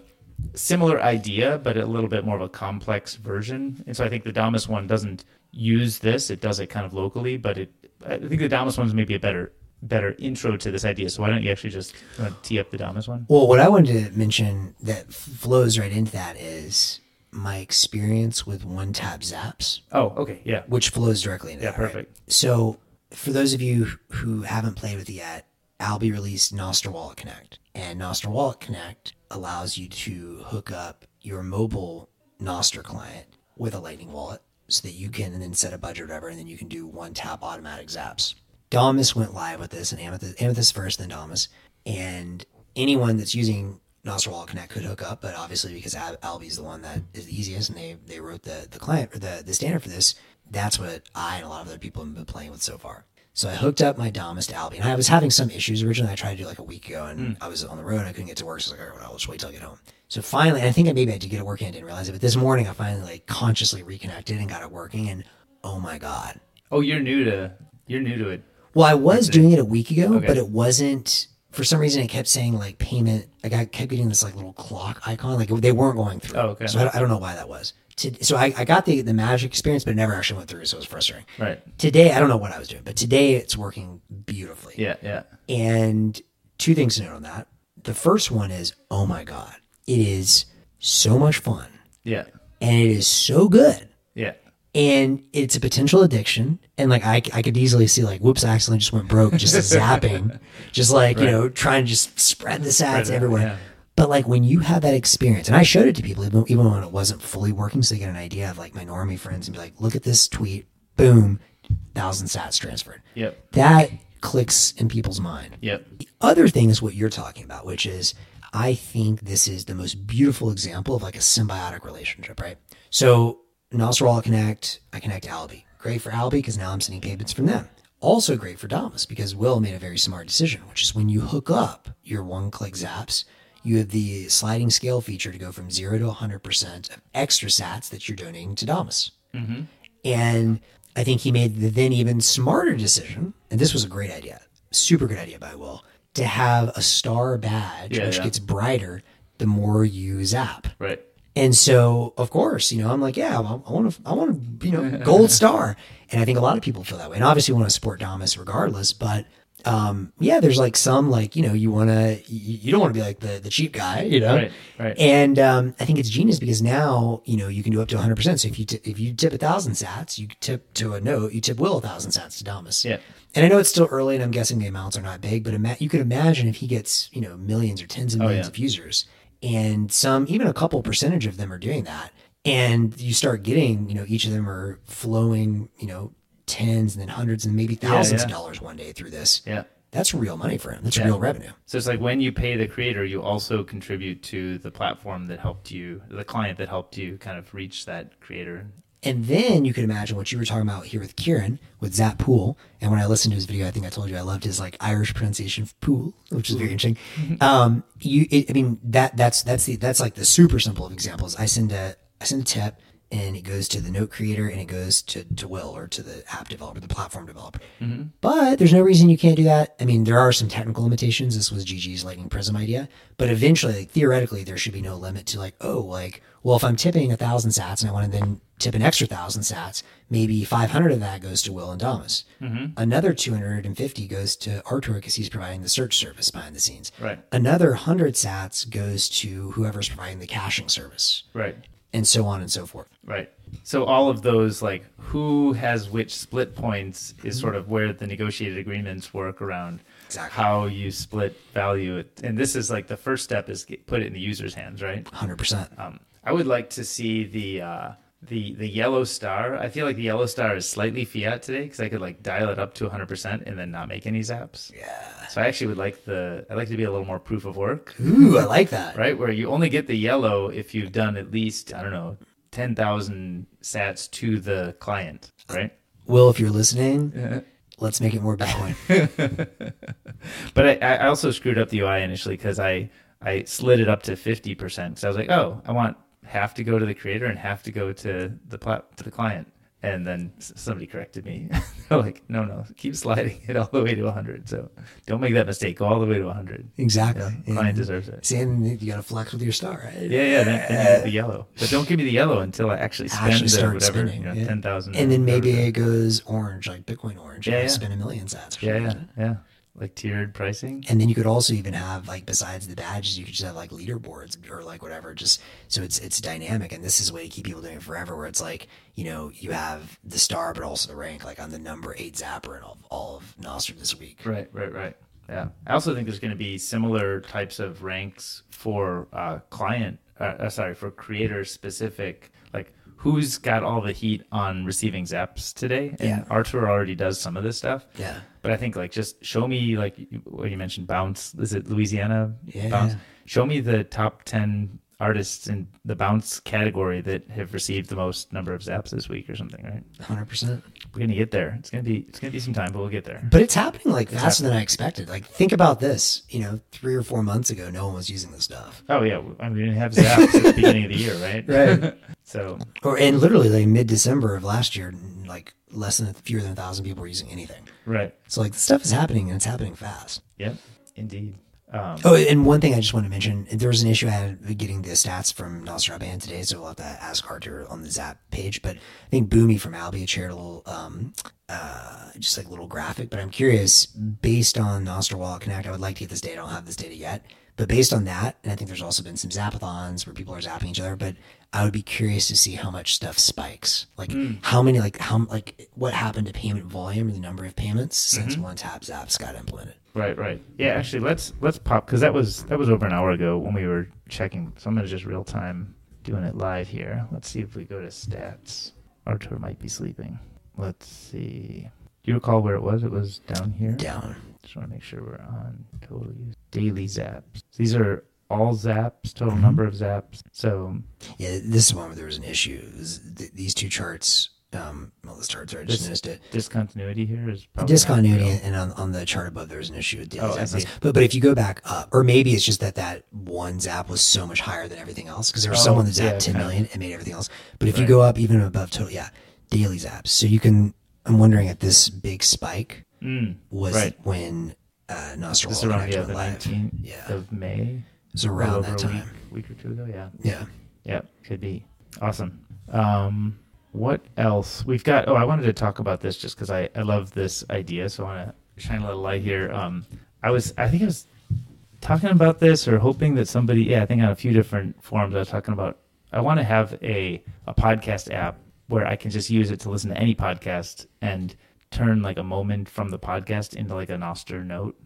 similar idea, but a little bit more of a complex version. And so I think the Damus one doesn't use this; it does it kind of locally. But it, I think the Damus one is maybe a better better intro to this idea. So why don't you actually just uh, tee up the Damus one? Well, what I wanted to mention that flows right into that is my experience with one tap zaps, Oh, okay, yeah, which flows directly into yeah, that. right? perfect. So, for those of you who haven't played with it yet, Alby released Nostr Wallet Connect, and Nostr Wallet Connect allows you to hook up your mobile Nostr client with a Lightning wallet, so that you can then set a budget or whatever, and then you can do one tap automatic zaps. Damus went live with this, and Amethyst, Amethyst first, then Damus, and anyone that's using Nostr Wallet Connect could hook up, but obviously because Al- Alby's the one that is the easiest, and they they wrote the the client or the the standard for this, that's what I and a lot of other people have been playing with so far. So I hooked up my Damus to Alby, and I was having some issues originally. I tried to do like a week ago, and hmm. I was on the road. and I couldn't get to work, so I was like, all right, well, I'll just wait till I get home. So finally, I think I maybe I did get it working. I didn't realize it, but this morning I finally like consciously reconnected and got it working, and oh my god, Oh, you're new to you're new to it. well, I was doing it a week ago, Okay. but it wasn't. For some reason, it kept saying like payment. Like I kept getting this like little clock icon. Like they weren't going through. Oh, okay. So I, don't- I don't know why that was. To, so I, I got the the magic experience, but it never actually went through. So it was frustrating. Right. Today, I don't know what I was doing, but today it's working beautifully. Yeah. Yeah. And two things to note on that. The first one is, oh my god, it is so much fun, Yeah. and it is so good Yeah. and it's a potential addiction and like I, I could easily see like whoops I accidentally just went broke just (laughs) zapping just like you know trying to just spread the Spread sats it, everywhere yeah. but like when you have that experience and i showed it to people even, even when it wasn't fully working so they get an idea of like my normie friends and be like look at this tweet boom thousand sats transferred Yep. that clicks in people's mind Yep. the other thing is what you're talking about, which is I think this is the most beautiful example of like a symbiotic relationship, right? So Nostr Wallet Connect, I connect Alby. Great for Alby because now I'm sending payments from them. Also great for Damus because Will made a very smart decision, which is when you hook up your one click zaps, you have the sliding scale feature to go from zero to 100% of extra sats that you're donating to Damus. Mm-hmm. And I think he made the then even smarter decision, and this was a great idea, super good idea by Will, to have a star badge, Yeah, which yeah. gets brighter the more you zap. Right. And so, of course, you know, I'm like, yeah, I want to, I want to, you know, gold star. And I think a lot of people feel that way. And obviously, want to support Damus regardless. But um, yeah, there's like some like you know, you want to, you, you don't want to be like the the cheap guy, you know. Right. Right. And um, I think it's genius because now you know you can do up to 100. percent So if you t- if you tip a thousand sats, you tip to a note, you tip Will a thousand sats to Damus. Yeah. And I know it's still early, and I'm guessing the amounts are not big, but ima- you could imagine if he gets you know millions or tens of millions Oh, yeah. of users, and some even a couple percentage of them are doing that, and you start getting you know each of them are flowing you know tens and then hundreds and maybe thousands of yeah. dollars one day through this. Yeah. That's real money for him. That's Yeah. real revenue. So it's like when you pay the creator, you also contribute to the platform that helped you, the client that helped you kind of reach that creator. And then you could imagine what you were talking about here with Kieran with Zap Pool. And when I listened to his video, I think I told you I loved his like Irish pronunciation of pool, which is very interesting. (laughs) Um, you, it, I mean, that that's that's the that's like the super simple of examples. I send a I send a tip, and it goes to the note creator, and it goes to to Will or to the app developer, the platform developer. Mm-hmm. But there's no reason you can't do that. I mean, there are some technical limitations. This was GG's Lightning Prism idea, but eventually, like, theoretically, there should be no limit to like, oh, like, well, if I'm tipping a thousand sats and I want to then tip an extra thousand sats, maybe 500 of that goes to Will and Damus. Mm-hmm. Another 250 goes to Artur because he's providing the search service behind the scenes. Right. Another 100 sats goes to whoever's providing the caching service, Right. And so on and so forth. Right. So all of those, like who has which split points, is sort of where the negotiated agreements work around Exactly. how you split value. And this is like the first step is get, put it in the user's hands, right? 100%. Um, I would like to see the uh, the the yellow star. I feel like the yellow star is slightly fiat today because I could like dial it up to 100 percent and then not make any zaps. Yeah. So I actually would like the I like to be a little more proof of work, Ooh, I like that. right? Where you only get the yellow if you've done at least I don't know 10,000 sats to the client, right? Will, if you're listening, uh-huh. let's make it more Bitcoin. (laughs) But I, I also screwed up the UI initially because I I slid it up to 50 percent because I was like, oh, I want half to go to the creator and have to go to the plat- to the client. And then somebody corrected me. (laughs) They're like, no, no, keep sliding it all the way to 100. So don't make that mistake. Go all the way to 100. exactly. Yeah, client deserves it. See, and you got to flex with your star, right? Yeah, yeah. Then, then you get the yellow, but don't give me the yellow until I actually spend Actually the whatever, spending, you know, yeah. ten thousand. And then maybe it goes orange, like Bitcoin orange. Yeah, Yeah, yeah. Spend a million sats. Yeah, yeah, yeah. Like tiered pricing. And then you could also even have like besides the badges, you could just have like leaderboards or like whatever. Just so it's it's dynamic. And this is a way to keep people doing it forever. Where it's like you know you have the star, but also the rank. Like I'm the number eight zapper in all, all of Nostr this week. Right, right, right. Yeah. I also think there's going to be similar types of ranks for uh, client, uh, uh, sorry, for creator specific, who's got all the heat on receiving zaps today. And Yeah. Artur already does some of this stuff. Yeah. But I think like just show me like what you mentioned, bounce. Is it Louisiana Yeah. bounce? Show me the top ten artists in the bounce category that have received the most number of zaps this week or something, right? Hundred percent. We're gonna get there. It's gonna be it's gonna be some time, but we'll get there. But it's happening like faster than I expected. Like think about this. You know, three or four months ago, no one was using this stuff. Oh yeah, I mean we didn't have zaps at the beginning of the year, right? (laughs) Right. (laughs) so Or and literally like mid December of last year, like less than fewer than a thousand people were using anything. right, So like the stuff is happening and it's happening fast. yep, indeed. Um, Oh, and one thing I just want to mention, there was an issue I had getting the stats from nostr.band today, so we'll have to ask Artur on the Zap page. But I think Boomy from Albia shared a little, um, uh, just like a little graphic. But I'm curious, based on Nostr Wallet Connect, I would like to get this data. I don't have this data yet, but based on that, and I think there's also been some zapathons where people are zapping each other. But I would be curious to see how much stuff spikes, like hmm. how many, like how, like what happened to payment volume or the number of payments since mm-hmm. one tap zaps got implemented. Right, right. Yeah, actually, let's let's pop because that was that was over an hour ago when we were checking. So I'm gonna just real time doing it live here. Let's see if we go to stats. Artur might be sleeping. Let's see. Do you recall where it was? It was down here. Down. Just want to make sure we're on total use daily zaps. These are all zaps, total number of zaps. So Yeah, this is one where there was an issue. Was th- these two charts, um, well, this charts are I just noticed it. discontinuity here is probably Discontinuity, and on, on the chart above, there was an issue with daily Oh, zaps. But but if you go back up, or maybe it's just that that one zap was so much higher than everything else because there was Oh, someone that zapped yeah, 10 kind of. million and made everything else. But if you go up even above total, yeah, daily zaps. So you can. I'm wondering if this big spike Mm, was right. when uh, Nostra is around yeah, the live. 19th Yeah. of May. It was around that time. Week, week or two ago. Yeah. Yeah. Yeah, could be. Awesome. Um, what else? We've got, oh, I wanted to talk about this just because I, I love this idea. So I want to shine a little light here. Um, I was, I think I was talking about this or hoping that somebody, yeah, I think on a few different forums I was talking about, I want to have a, a podcast app where I can just use it to listen to any podcast and turn like a moment from the podcast into like an Nostr note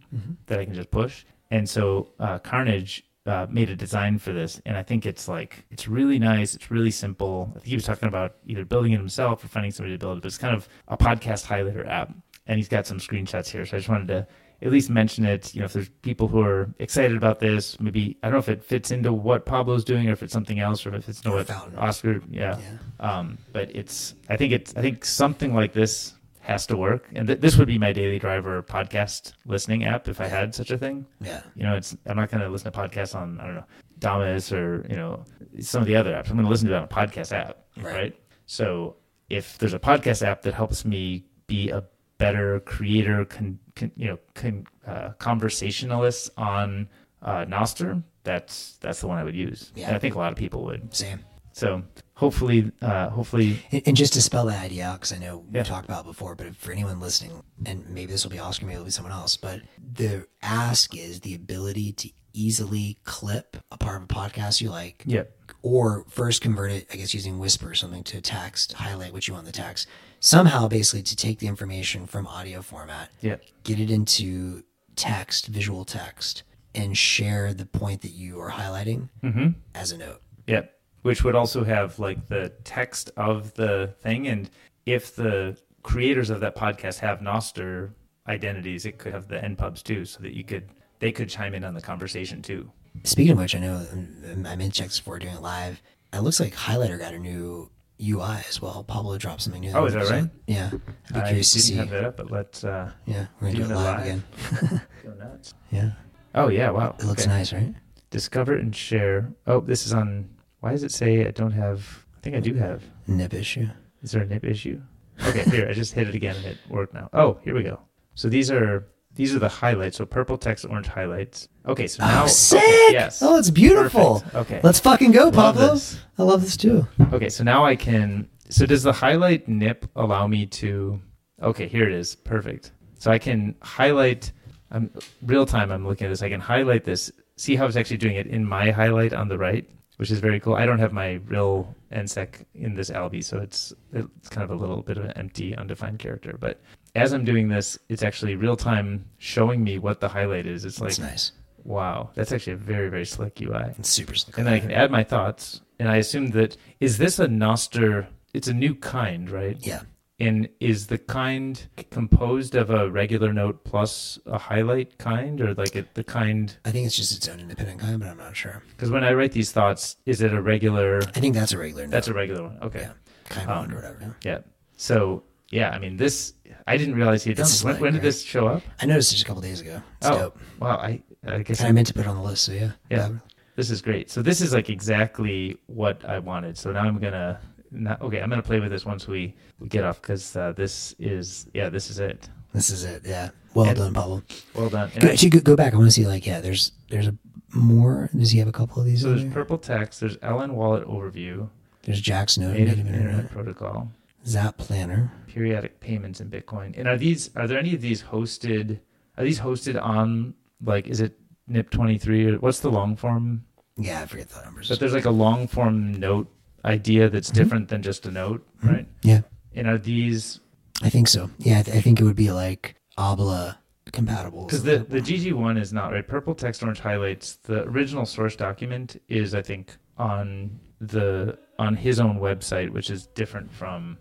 that I can just push. And so uh, Karnage uh, made a design for this, and I think it's like it's really nice. It's really simple. I think he was talking about either building it himself or finding somebody to build it, but it's kind of a podcast highlighter app. And he's got some screenshots here, so I just wanted to at least mention it. You know, if there's people who are excited about this, maybe I don't know if it fits into what Pablo's doing or if it's something else or if it's no what Oscar. Yeah. Yeah. Um, but it's I think it's I think something like this has to work, and th- this would be my daily driver podcast listening app if I had such a thing. Yeah. You know, it's I'm not going to listen to podcasts on I don't know Damus or you know some of the other apps. I'm going to listen to it on a podcast app, Right. right. So if there's a podcast app that helps me be a better creator, con, con, you know, con, uh, conversationalist on uh, Nostr, that's that's the one I would use. Yeah. And I think a lot of people would. Same. So hopefully, uh, hopefully, And, and just to spell that idea out, because I know we Yeah. talked about it before, but for anyone listening, and maybe this will be Oscar, maybe it'll be someone else, but the ask is the ability to easily clip a part of a podcast you like, yeah, or first convert it, I guess, using Whisper or something to text, highlight what you want in the text. Somehow, basically, to take the information from audio format, yeah, get it into text, visual text, and share the point that you are highlighting mm-hmm. as a note. yeah. Which would also have like the text of the thing. And if the creators of that podcast have Nostr identities, it could have the npubs too, so that you could they could chime in on the conversation too. Speaking of which, I know um, I'm in checks before doing it live. It looks like Highlighter got a new UI as well. Pablo dropped something new. Oh, is that So, right? Yeah. I'd be I curious to didn't see. have that up, but let's uh, Yeah, we're gonna do it it live, live. again. (laughs) go nuts. Yeah, Oh yeah, wow. it looks Okay. nice, right? Discover and share. Oh, this is on. Why does it say I don't have? I think I do have. Nip issue. Is there a nip issue? Okay, here I just hit it again and it worked now. Oh, here we go. So these are these are the highlights. So purple text, orange highlights. Okay, so oh, now oh, sick! yes. Oh, it's beautiful. Perfect. Okay. Let's fucking go, Love Pablo. this. I love this too. Okay, so now I can. So does the highlight nip allow me to? Okay, here it is. Perfect. So I can highlight. I'm real time. I'm looking at this. I can highlight this. See how it's actually doing it in my highlight on the right, which is very cool. I don't have my real NSEC in this Alby, so it's it's kind of a little bit of an empty, undefined character. But as I'm doing this, it's actually real time showing me what the highlight is. It's like That's nice. wow, that's actually a very very slick UI It's super slick. and then I can add my thoughts. And I assume that is this a Nostr? It's a new kind, right? Yeah. And is the kind composed of a regular note plus a highlight kind, or like it, the kind? I think it's just its own independent kind, but I'm not sure. Because when I write these thoughts, is it a regular? I think that's a regular. That's a regular one. Okay. Yeah. kind Um, or whatever. yeah. Yeah. So yeah, I mean this. I didn't realize he had done this. When, when did right? this show up? I noticed it just a couple days ago. It's oh, dope. wow. I I guess And I meant to put it on the list, so yeah. Yeah. This is great. So this is like exactly what I wanted. So now I'm gonna. Not, okay, I'm gonna play with this once we, we get off because uh, this is yeah this is it. This is it. Yeah. Well And- done, Pablo. Well done. And Go, actually, go, go back. I want to see like yeah. There's there's a more. Does he have a couple of these? so there's there? purple text. There's LN Wallet overview, There's Jack's Node, native native internet internet, protocol, Zap Planner. periodic payments in Bitcoin. And are these are there any of these hosted? Are these hosted on like is it NIP23 or what's the long form? Yeah, I forget the numbers. But there's like a long form note idea that's Mhm. different than just a note, right? yeah, And are these I think so. Yeah, I, th- I think it would be like Habla compatible. Because the, the GG one is not right. Purple text, orange highlights. The original source document is, I think, on the on his own website, which is different from.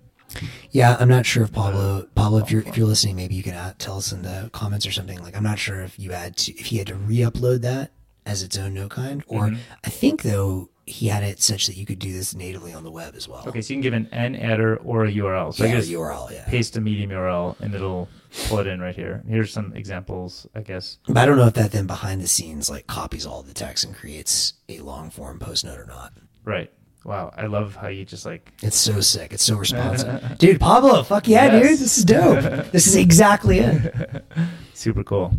Yeah, I'm not sure if Pablo, Pablo, if you're if you're listening, maybe you can uh, tell us in the comments or something. Like, I'm not sure if you had to, if he had to re-upload that as its own note kind, or Mhm. I think though he had it such that you could do this natively on the web as well. Okay, so you can give an naddr or a URL. So yeah, I guess URL. Yeah, paste a medium URL and it'll pull it in right here. Here's some examples, I guess. but I don't know if that then behind the scenes like copies all the text and creates a long form post note or not. Right. Wow, I love how you just like. It's so sick. It's so responsive, (laughs) dude. Pablo, fuck yeah, Yes. dude. This is dope. this is exactly it. (laughs) Super cool.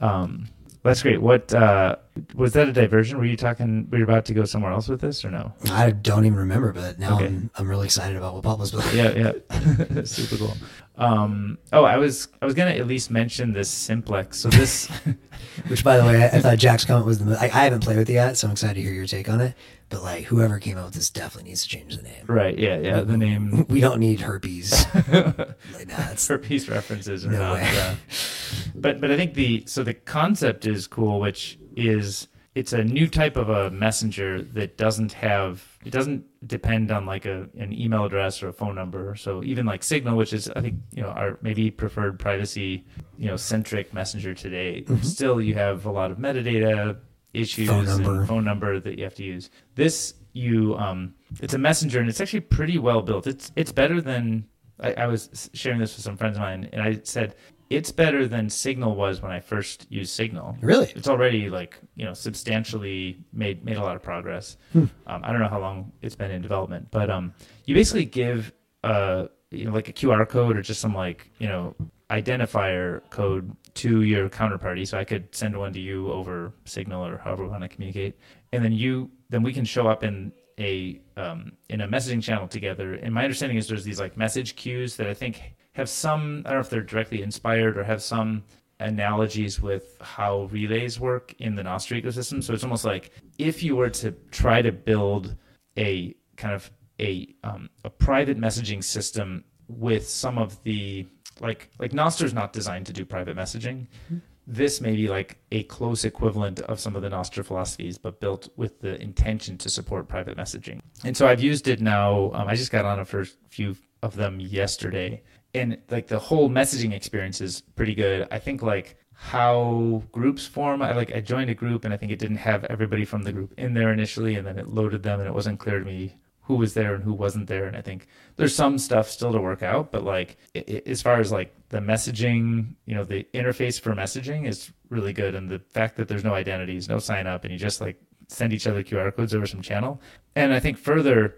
Um, that's great. What uh, was that a diversion? Were you talking? Were you about to go somewhere else with this or no? I don't even remember, but now Okay. I'm I'm really excited about what Pablo's building. yeah, yeah, (laughs) super cool. Um, oh, I was I was gonna at least mention this simplex. So this, (laughs) Which, by the way, I, I thought Jack's comment was the. I, I haven't played with it yet, so I'm excited to hear your take on it. But like, whoever came up with this definitely needs to change the name. right? Yeah, yeah. The name (laughs) We don't need herpes. (laughs) like, nah, it's, for references or No not. way. uh, but but I think the so the concept is cool, which is it's a new type of a messenger that doesn't have it doesn't depend on like a an email address or a phone number. So even like Signal, which is I think you know our maybe preferred privacy you know centric messenger today, Mhm. still you have a lot of metadata issues Phone number. and phone number that you have to use. This you um it's a messenger and it's actually pretty well built. It's it's better than I, I was sharing this with some friends of mine and I said it's better than Signal was when I first used Signal. really? It's already like you know substantially made made a lot of progress. Hmm. Um, I don't know how long it's been in development, but um, you basically give uh you know like a QR code or just some like you know identifier code to your counterparty. So I could send one to you over Signal or however we want to communicate, and then you then we can show up in a um, in a messaging channel together. And my understanding is there's these like message queues that I think have some I don't know if they're directly inspired or have some analogies with how relays work in the Nostr ecosystem. So it's almost like if you were to try to build a kind of a um, a private messaging system with some of the like like Nostr is not designed to do private messaging, this may be like a close equivalent of some of the Nostr philosophies, but built with the intention to support private messaging. And so I've used it now. Um, I just got on a first few of them yesterday, and like the whole messaging experience is pretty good. I think like how groups form. I like I joined a group and I think it didn't have everybody from the group in there initially, and then it loaded them and it wasn't clear to me who was there and who wasn't there. And I think there's some stuff still to work out, but like it, it, as far as like the messaging, you know, the interface for messaging is really good, and the fact that there's no identities, no sign up, and you just like send each other QR codes over some channel. And I think further,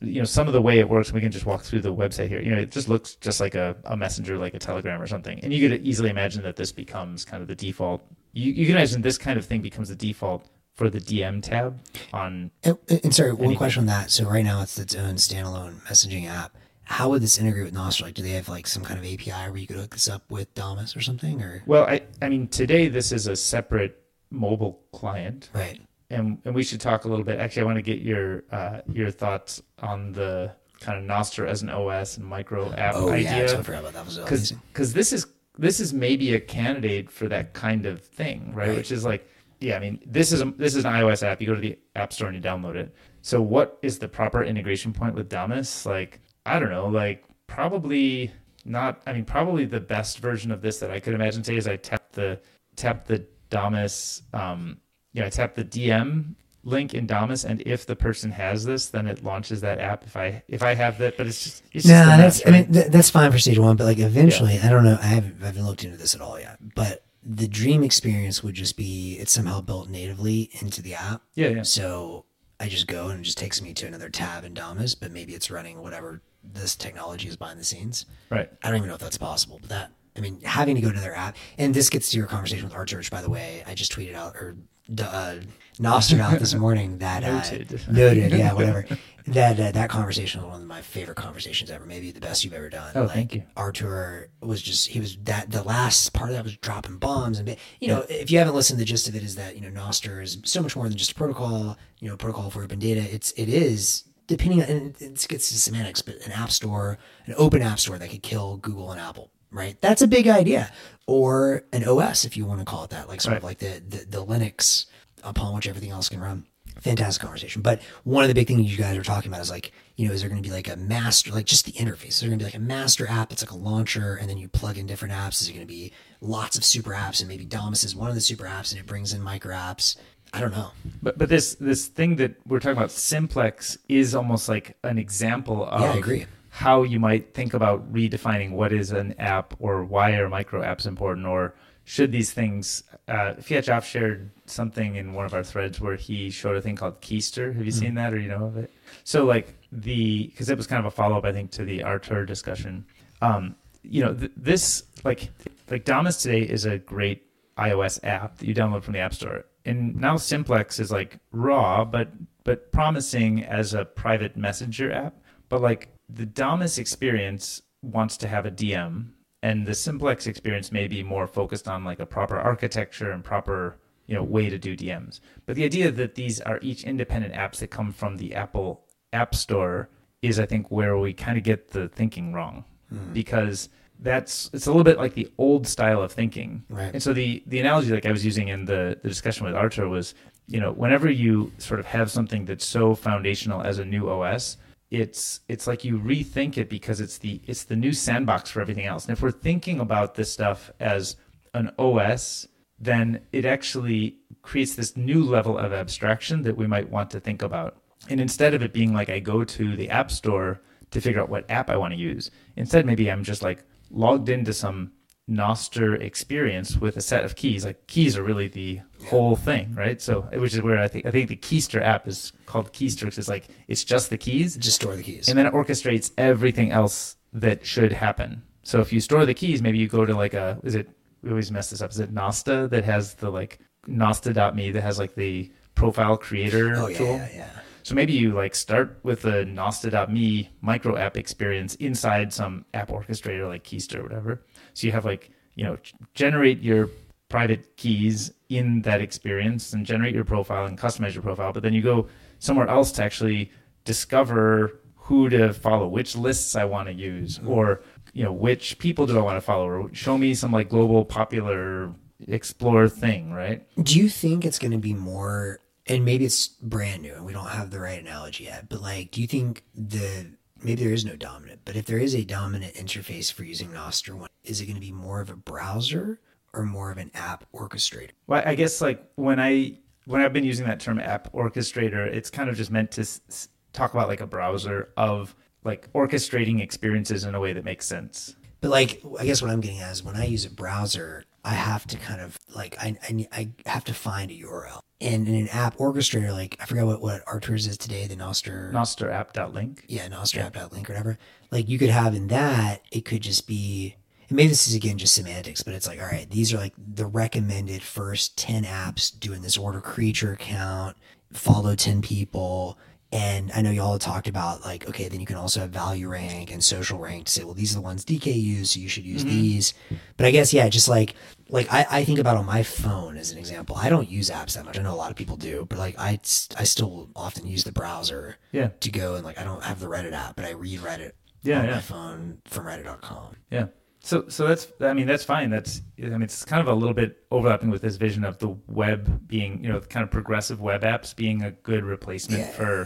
you know, some of the way it works, we can just walk through the website here. You know, it just looks just like a, a messenger, like a telegram or something. And you could easily imagine that this becomes kind of the default. You, you can imagine this kind of thing becomes the default for the DM tab on. And, and sorry, one question on that. So right now it's its own standalone messaging app. How would this integrate with Nostr? Like, do they have like some kind of API where you could hook this up with Damus or something? Or well, I I mean today this is a separate mobile client, right? And and we should talk a little bit. Actually, I want to get your uh, your thoughts on the kind of Nostr as an OS and micro app oh, idea. Yeah, I forgot about that. Because because this is this is maybe a candidate for that kind of thing, right? right. Which is like yeah, I mean, this is a, this is an iOS app. You go to the App Store and you download it. So, what is the proper integration point with Damus? Like, I don't know. Like, probably not. I mean, probably the best version of this that I could imagine say is I tap the tap the Damus. Um, you know, I tap the DM link in Damus, and if the person has this, then it launches that app. If I if I have that, but it's just it's no, nah, that's I mean th- that's fine for stage one, but like eventually, yeah. I don't know. I haven't I haven't looked into this at all yet, but the dream experience would just be it's somehow built natively into the app. Yeah, yeah. So I just go and it just takes me to another tab in Damus, but maybe it's running whatever this technology is behind the scenes. Right. I don't even know if that's possible, but that I mean, having to go to their app, and this gets to your conversation with Artur, by the way. I just tweeted out or uh, Nostr out this morning that noted, uh, noted, yeah, (laughs) whatever. that uh, that conversation was one of my favorite conversations ever, maybe the best you've ever done. Oh, like, thank you. Artur was just he was that the last part of that was dropping bombs and you know yeah. if you haven't listened, the gist of it is that you know Nostr is so much more than just a protocol. You know, protocol for open data. It's it is depending on and it gets to semantics, but an app store, an open app store that could kill Google and Apple. Right, that's a big idea. Or an OS, if you want to call it that, like sort right. of like the, the the Linux upon which everything else can run fantastic conversation. But one of the big things you guys are talking about is like, you know, is there going to be like a master, like just the interface? Is there going to be like a master app? It's like a launcher, and then you plug in different apps. Is it going to be lots of super apps, and maybe Damus is one of the super apps, and it brings in micro apps? I don't know. But but this this thing that we're talking about, Simplex, is almost like an example of. Yeah, I agree. How you might think about redefining what is an app or why are micro apps important or should these things uh shared something in one of our threads where he showed a thing called Keister. Have you mm-hmm. seen that or you know of it? So like the because it was kind of a follow up I think to the Artur discussion. Um, you know th- this like like Damus today is a great iOS app that you download from the App Store, and now Simplex is like raw but but promising as a private messenger app. But like the Damus experience wants to have a DM and the simplex experience may be more focused on like a proper architecture and proper you know way to do dms but the idea that these are each independent apps that come from the apple app store is i think where we kind of get the thinking wrong. Mm. because that's it's a little bit like the old style of thinking. Right. And so the the analogy like i was using in the the discussion with artur was you know whenever you sort of have something that's so foundational as a new os it's it's like you rethink it because it's the it's the new sandbox for everything else. And if we're thinking about this stuff as an OS, then it actually creates this new level of abstraction that we might want to think about. And instead of it being like I go to the app store to figure out what app I want to use, instead maybe I'm just like logged into some Nostr experience with a set of keys. Like keys are really the whole thing, right? So which is where I think I think the Keister app is called Keister. It's like it's just the keys. Just store the keys. And then it orchestrates everything else that should happen. So if you store the keys, maybe you go to like a is it we always mess this up. Is it Nosta that has the like Nosta.me that has like the profile creator oh, yeah, tool? Yeah, yeah. So maybe you like start with a Nosta.me micro app experience inside some app orchestrator like Keister or whatever so you have like, you know, generate your private keys in that experience and generate your profile and customize your profile. But then you go somewhere else to actually discover who to follow, which lists I want to use, mm-hmm. or you know, which people do I want to follow, or show me some like global popular explore thing, right? Do you think it's going to be more, and maybe it's brand new and we don't have the right analogy yet, but like, do you think the, maybe there is no dominant, but if there is a dominant interface for using Nostr, one, is it going to be more of a browser or more of an app orchestrator? Well, I guess like when I when I've been using that term app orchestrator, it's kind of just meant to s- talk about like a browser of like orchestrating experiences in a way that makes sense. But like, I guess what I'm getting at is when I use a browser, I have to kind of like I I, I have to find a URL. And in an app orchestrator, like I forgot what what Artur's is today, the Nostr. Nostr app.link. Yeah, Nostr app.link or whatever. Like you could have in that, it could just be. And maybe this is again just semantics, but it's like, all right, these are like the recommended first 10 apps doing this order creature count, follow 10 people. And I know y'all have talked about like, okay, then you can also have value rank and social rank to say, well, these are the ones DK use, so you should use mm-hmm. these. But I guess, yeah, just like, like I, I think about on my phone as an example. I don't use apps that much. I know a lot of people do, but like I, I still often use the browser Yeah. to go and like, I don't have the Reddit app, but I read Reddit Yeah, on yeah. my phone from reddit.com. Yeah. So so that's I mean that's fine. That's I mean it's kind of a little bit overlapping with this vision of the web being, you know, kind of progressive web apps being a good replacement Yeah, for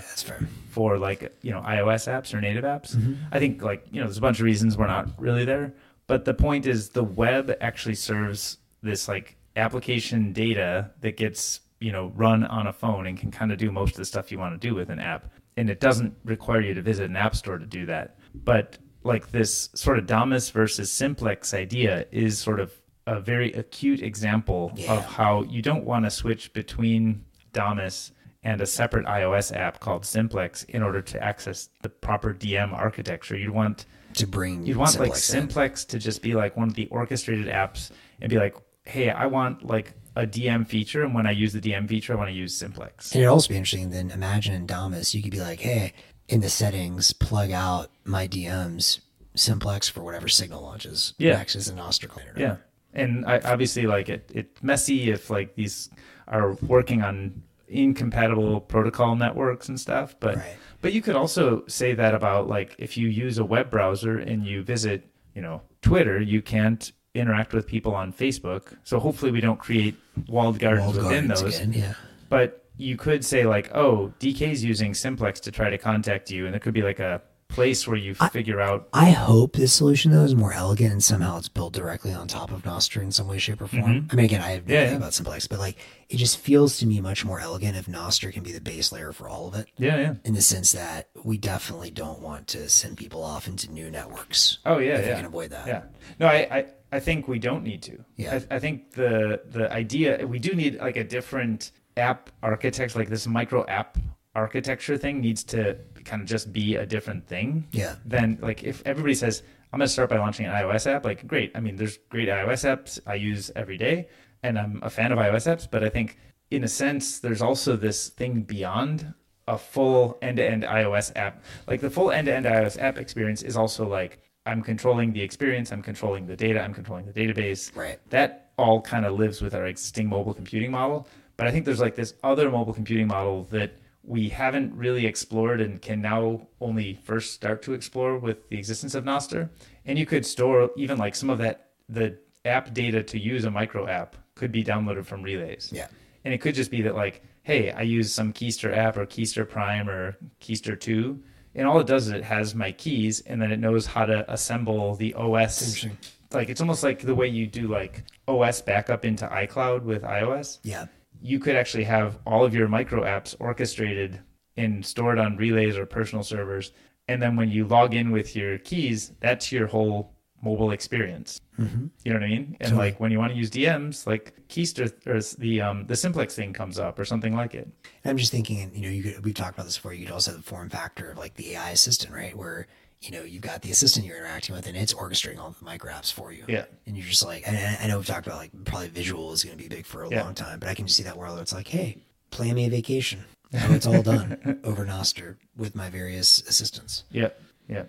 for like, you know, iOS apps or native apps. Mm-hmm. I think like, you know, there's a bunch of reasons we're not really there, but the point is the web actually serves this like application data that gets, you know, run on a phone and can kind of do most of the stuff you want to do with an app. And it doesn't require you to visit an app store to do that. But like this sort of Damus versus simplex idea is sort of a very acute example Yeah. of how you don't want to switch between Damus and a separate iOS app called Simplex in order to access the proper DM architecture. You'd want To bring you'd want like Simplex in. To just be like one of the orchestrated apps and be like, hey, I want like a DM feature, and when I use the DM feature, I want to use Simplex. It'd also be interesting then imagine in Damus, you could be like, hey, in the settings, plug out my DMs simplex for whatever signal launches. Yeah. Access an Nostr client. or Yeah, and I, obviously, like it, it's messy if like these are working on incompatible protocol networks and stuff. But Right. but you could also say that about like if you use a web browser and you visit, you know, Twitter, you can't interact with people on Facebook. So hopefully, we don't create walled gardens Walled within gardens those. again, yeah. But you could say like, oh, DK's using Simplex to try to contact you, and there could be like a place where you figure out. I hope this solution though is more elegant and somehow it's built directly on top of Nostr in some way, shape, or form. I mean, again, I have no Mm-hmm. Yeah, idea yeah. about simplex, but like it just feels to me much more elegant if Nostr can be the base layer for all of it. Yeah, yeah. In the sense that we definitely don't want to send people off into new networks. Oh yeah, if yeah. we can avoid that. Yeah. No, I, I, I think we don't need to. Yeah. I, I think the the idea we do need like a different app architects, like this micro app architecture thing needs to kind of just be a different thing. Yeah. Then like if everybody says I'm gonna start by launching an iOS app, like great. I mean, there's great iOS apps I use every day, and I'm a fan of iOS apps. But I think in a sense, there's also this thing beyond a full end-to-end iOS app. Like the full end-to-end iOS app experience is also like I'm controlling the experience, I'm controlling the data, I'm controlling the database. Right. That all kind of lives with our existing mobile computing model. But I think there's like this other mobile computing model that we haven't really explored and can now only first start to explore with the existence of Nostr. And you could store even like some of that the app data to use a micro app could be downloaded from relays. Yeah. And it could just be that like, hey, I use some Keister app or Keister Prime or Keister 2. And all it does is it has my keys and then it knows how to assemble the OS. Interesting. Like it's almost like the way you do like OS backup into iCloud with iOS. Yeah. You could actually have all of your micro apps orchestrated and stored on relays or personal servers. And then when you log in with your keys, that's your whole mobile experience. Mm-hmm. You know what I mean? And Totally. like when you want to use DMs, like Keister or the um the simplex thing comes up or something like it. I'm just thinking, you know, you could, we've talked about this before. You could also have the form factor of like the AI assistant, right? Where, you know, you've got the assistant you're interacting with and it's orchestrating all the micro apps for you. Yeah. And you're just like, and I- I know we've talked about like probably visual is going to be big for a Yeah. long time, but I can just see that world where it's like, hey, plan me a vacation. How it's all done (laughs) over Nostr with my various assistants. Yeah. Yeah.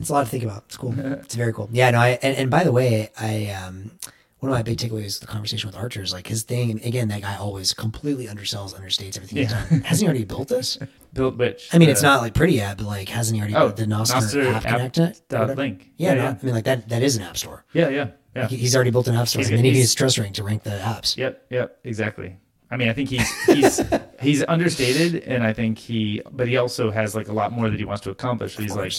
It's a lot to think about. It's cool. (laughs) It's very cool. Yeah, no, I and, and by the way, I um one of my big takeaways the conversation with Artur is like his thing and again, that guy always completely undersells, understates everything he's Yeah. done. Hasn't he already built this? (laughs) built which? I mean, it's uh, not like pretty yet, but like hasn't he already Oh, built the Nostr, Nostr app app connector? dot link. Yeah, Yeah, no, yeah. I mean like that that is an app store. Yeah, yeah. Yeah. He- He's already built an app store, He's and then he needs trust rank to rank the apps. Yep, yep, exactly. I mean, I think he's he's (laughs) he's understated, and I think he, but he also has like a lot more that he wants to accomplish. So he's like.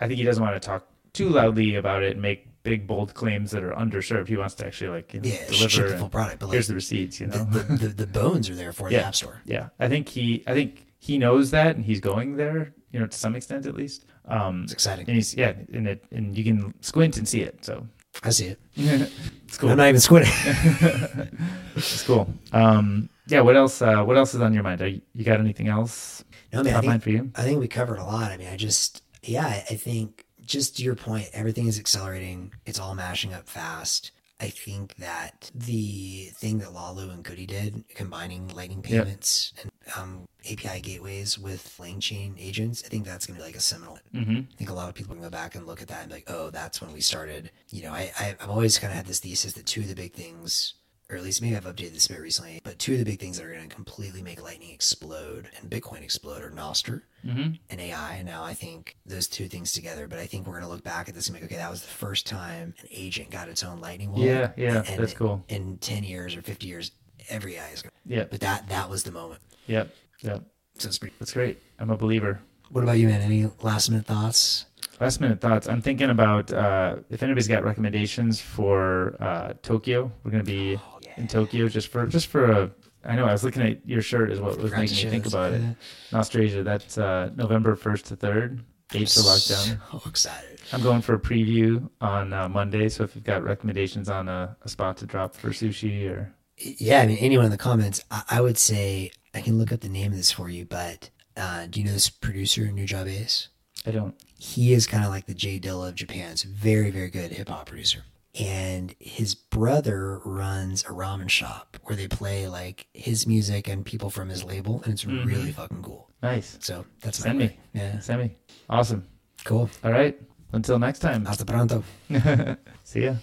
I think he doesn't want to talk too loudly about it and make big bold claims that are underserved. He wants to actually like you know, Yeah, deliver. the full product, but like here's the receipts, you know. the, the, the bones are there for the app store. yeah, I think he, I think he knows that, and he's going there, you know, to some extent at least. Um, It's exciting. and he's yeah, and it, and you can squint and see it, so I see it. (laughs) it's cool. I'm not even squinting. (laughs) It's cool. Um, yeah. What else? Uh, what else is on your mind? Are you, you got anything else no, man, I think, mind for you? I think we covered a lot. I mean, I just, yeah, I think just to your point, everything is accelerating. It's all mashing up fast. I think that the thing that Laolu and Kody did, combining Lightning Yep. payments and um, API gateways with LangChain agents, I think that's going to be like a seminal. Mm-hmm. I think a lot of people can go back and look at that and be like, oh, that's when we started. You know, I, I, I've always kind of had this thesis that two of the big things, or at least maybe I've updated this a bit recently, but two of the big things that are going to completely make Lightning explode and Bitcoin explode are Nostr Mm-hmm. and AI. And now I think those two things together, but I think we're going to look back at this and be like, okay, that was the first time an agent got its own Lightning wallet. Yeah, yeah, And that's cool. In 10 years or 50 years, every AI is going to, Yep, but that, that was the moment. yep, yep. So it's pretty, That's great. I'm a believer. what about you, man? Any last minute thoughts? Last minute thoughts. I'm thinking about uh, if anybody's got recommendations for uh, Tokyo. We're gonna be Oh, in Tokyo just for just for a. I know I was looking at your shirt is what was making me think about it. In Australia, that's uh, November first to third. Dates are locked down. So excited. I'm going for a preview on uh, Monday. So if you've got recommendations on a, a spot to drop for sushi or Yeah, I mean, anyone in the comments, I, I would say I can look up the name of this for you, but uh, do you know this producer, Nujabes? I don't. He is kind of like the J Dilla of Japan. It's a very, very good hip hop producer. And his brother runs a ramen shop where they play like his music and people from his label, and it's mm-hmm. really fucking cool. Nice. So that's my Send way. me. Yeah, Send me. Awesome. cool. All right. Until next time. Hasta pronto. (laughs) See ya.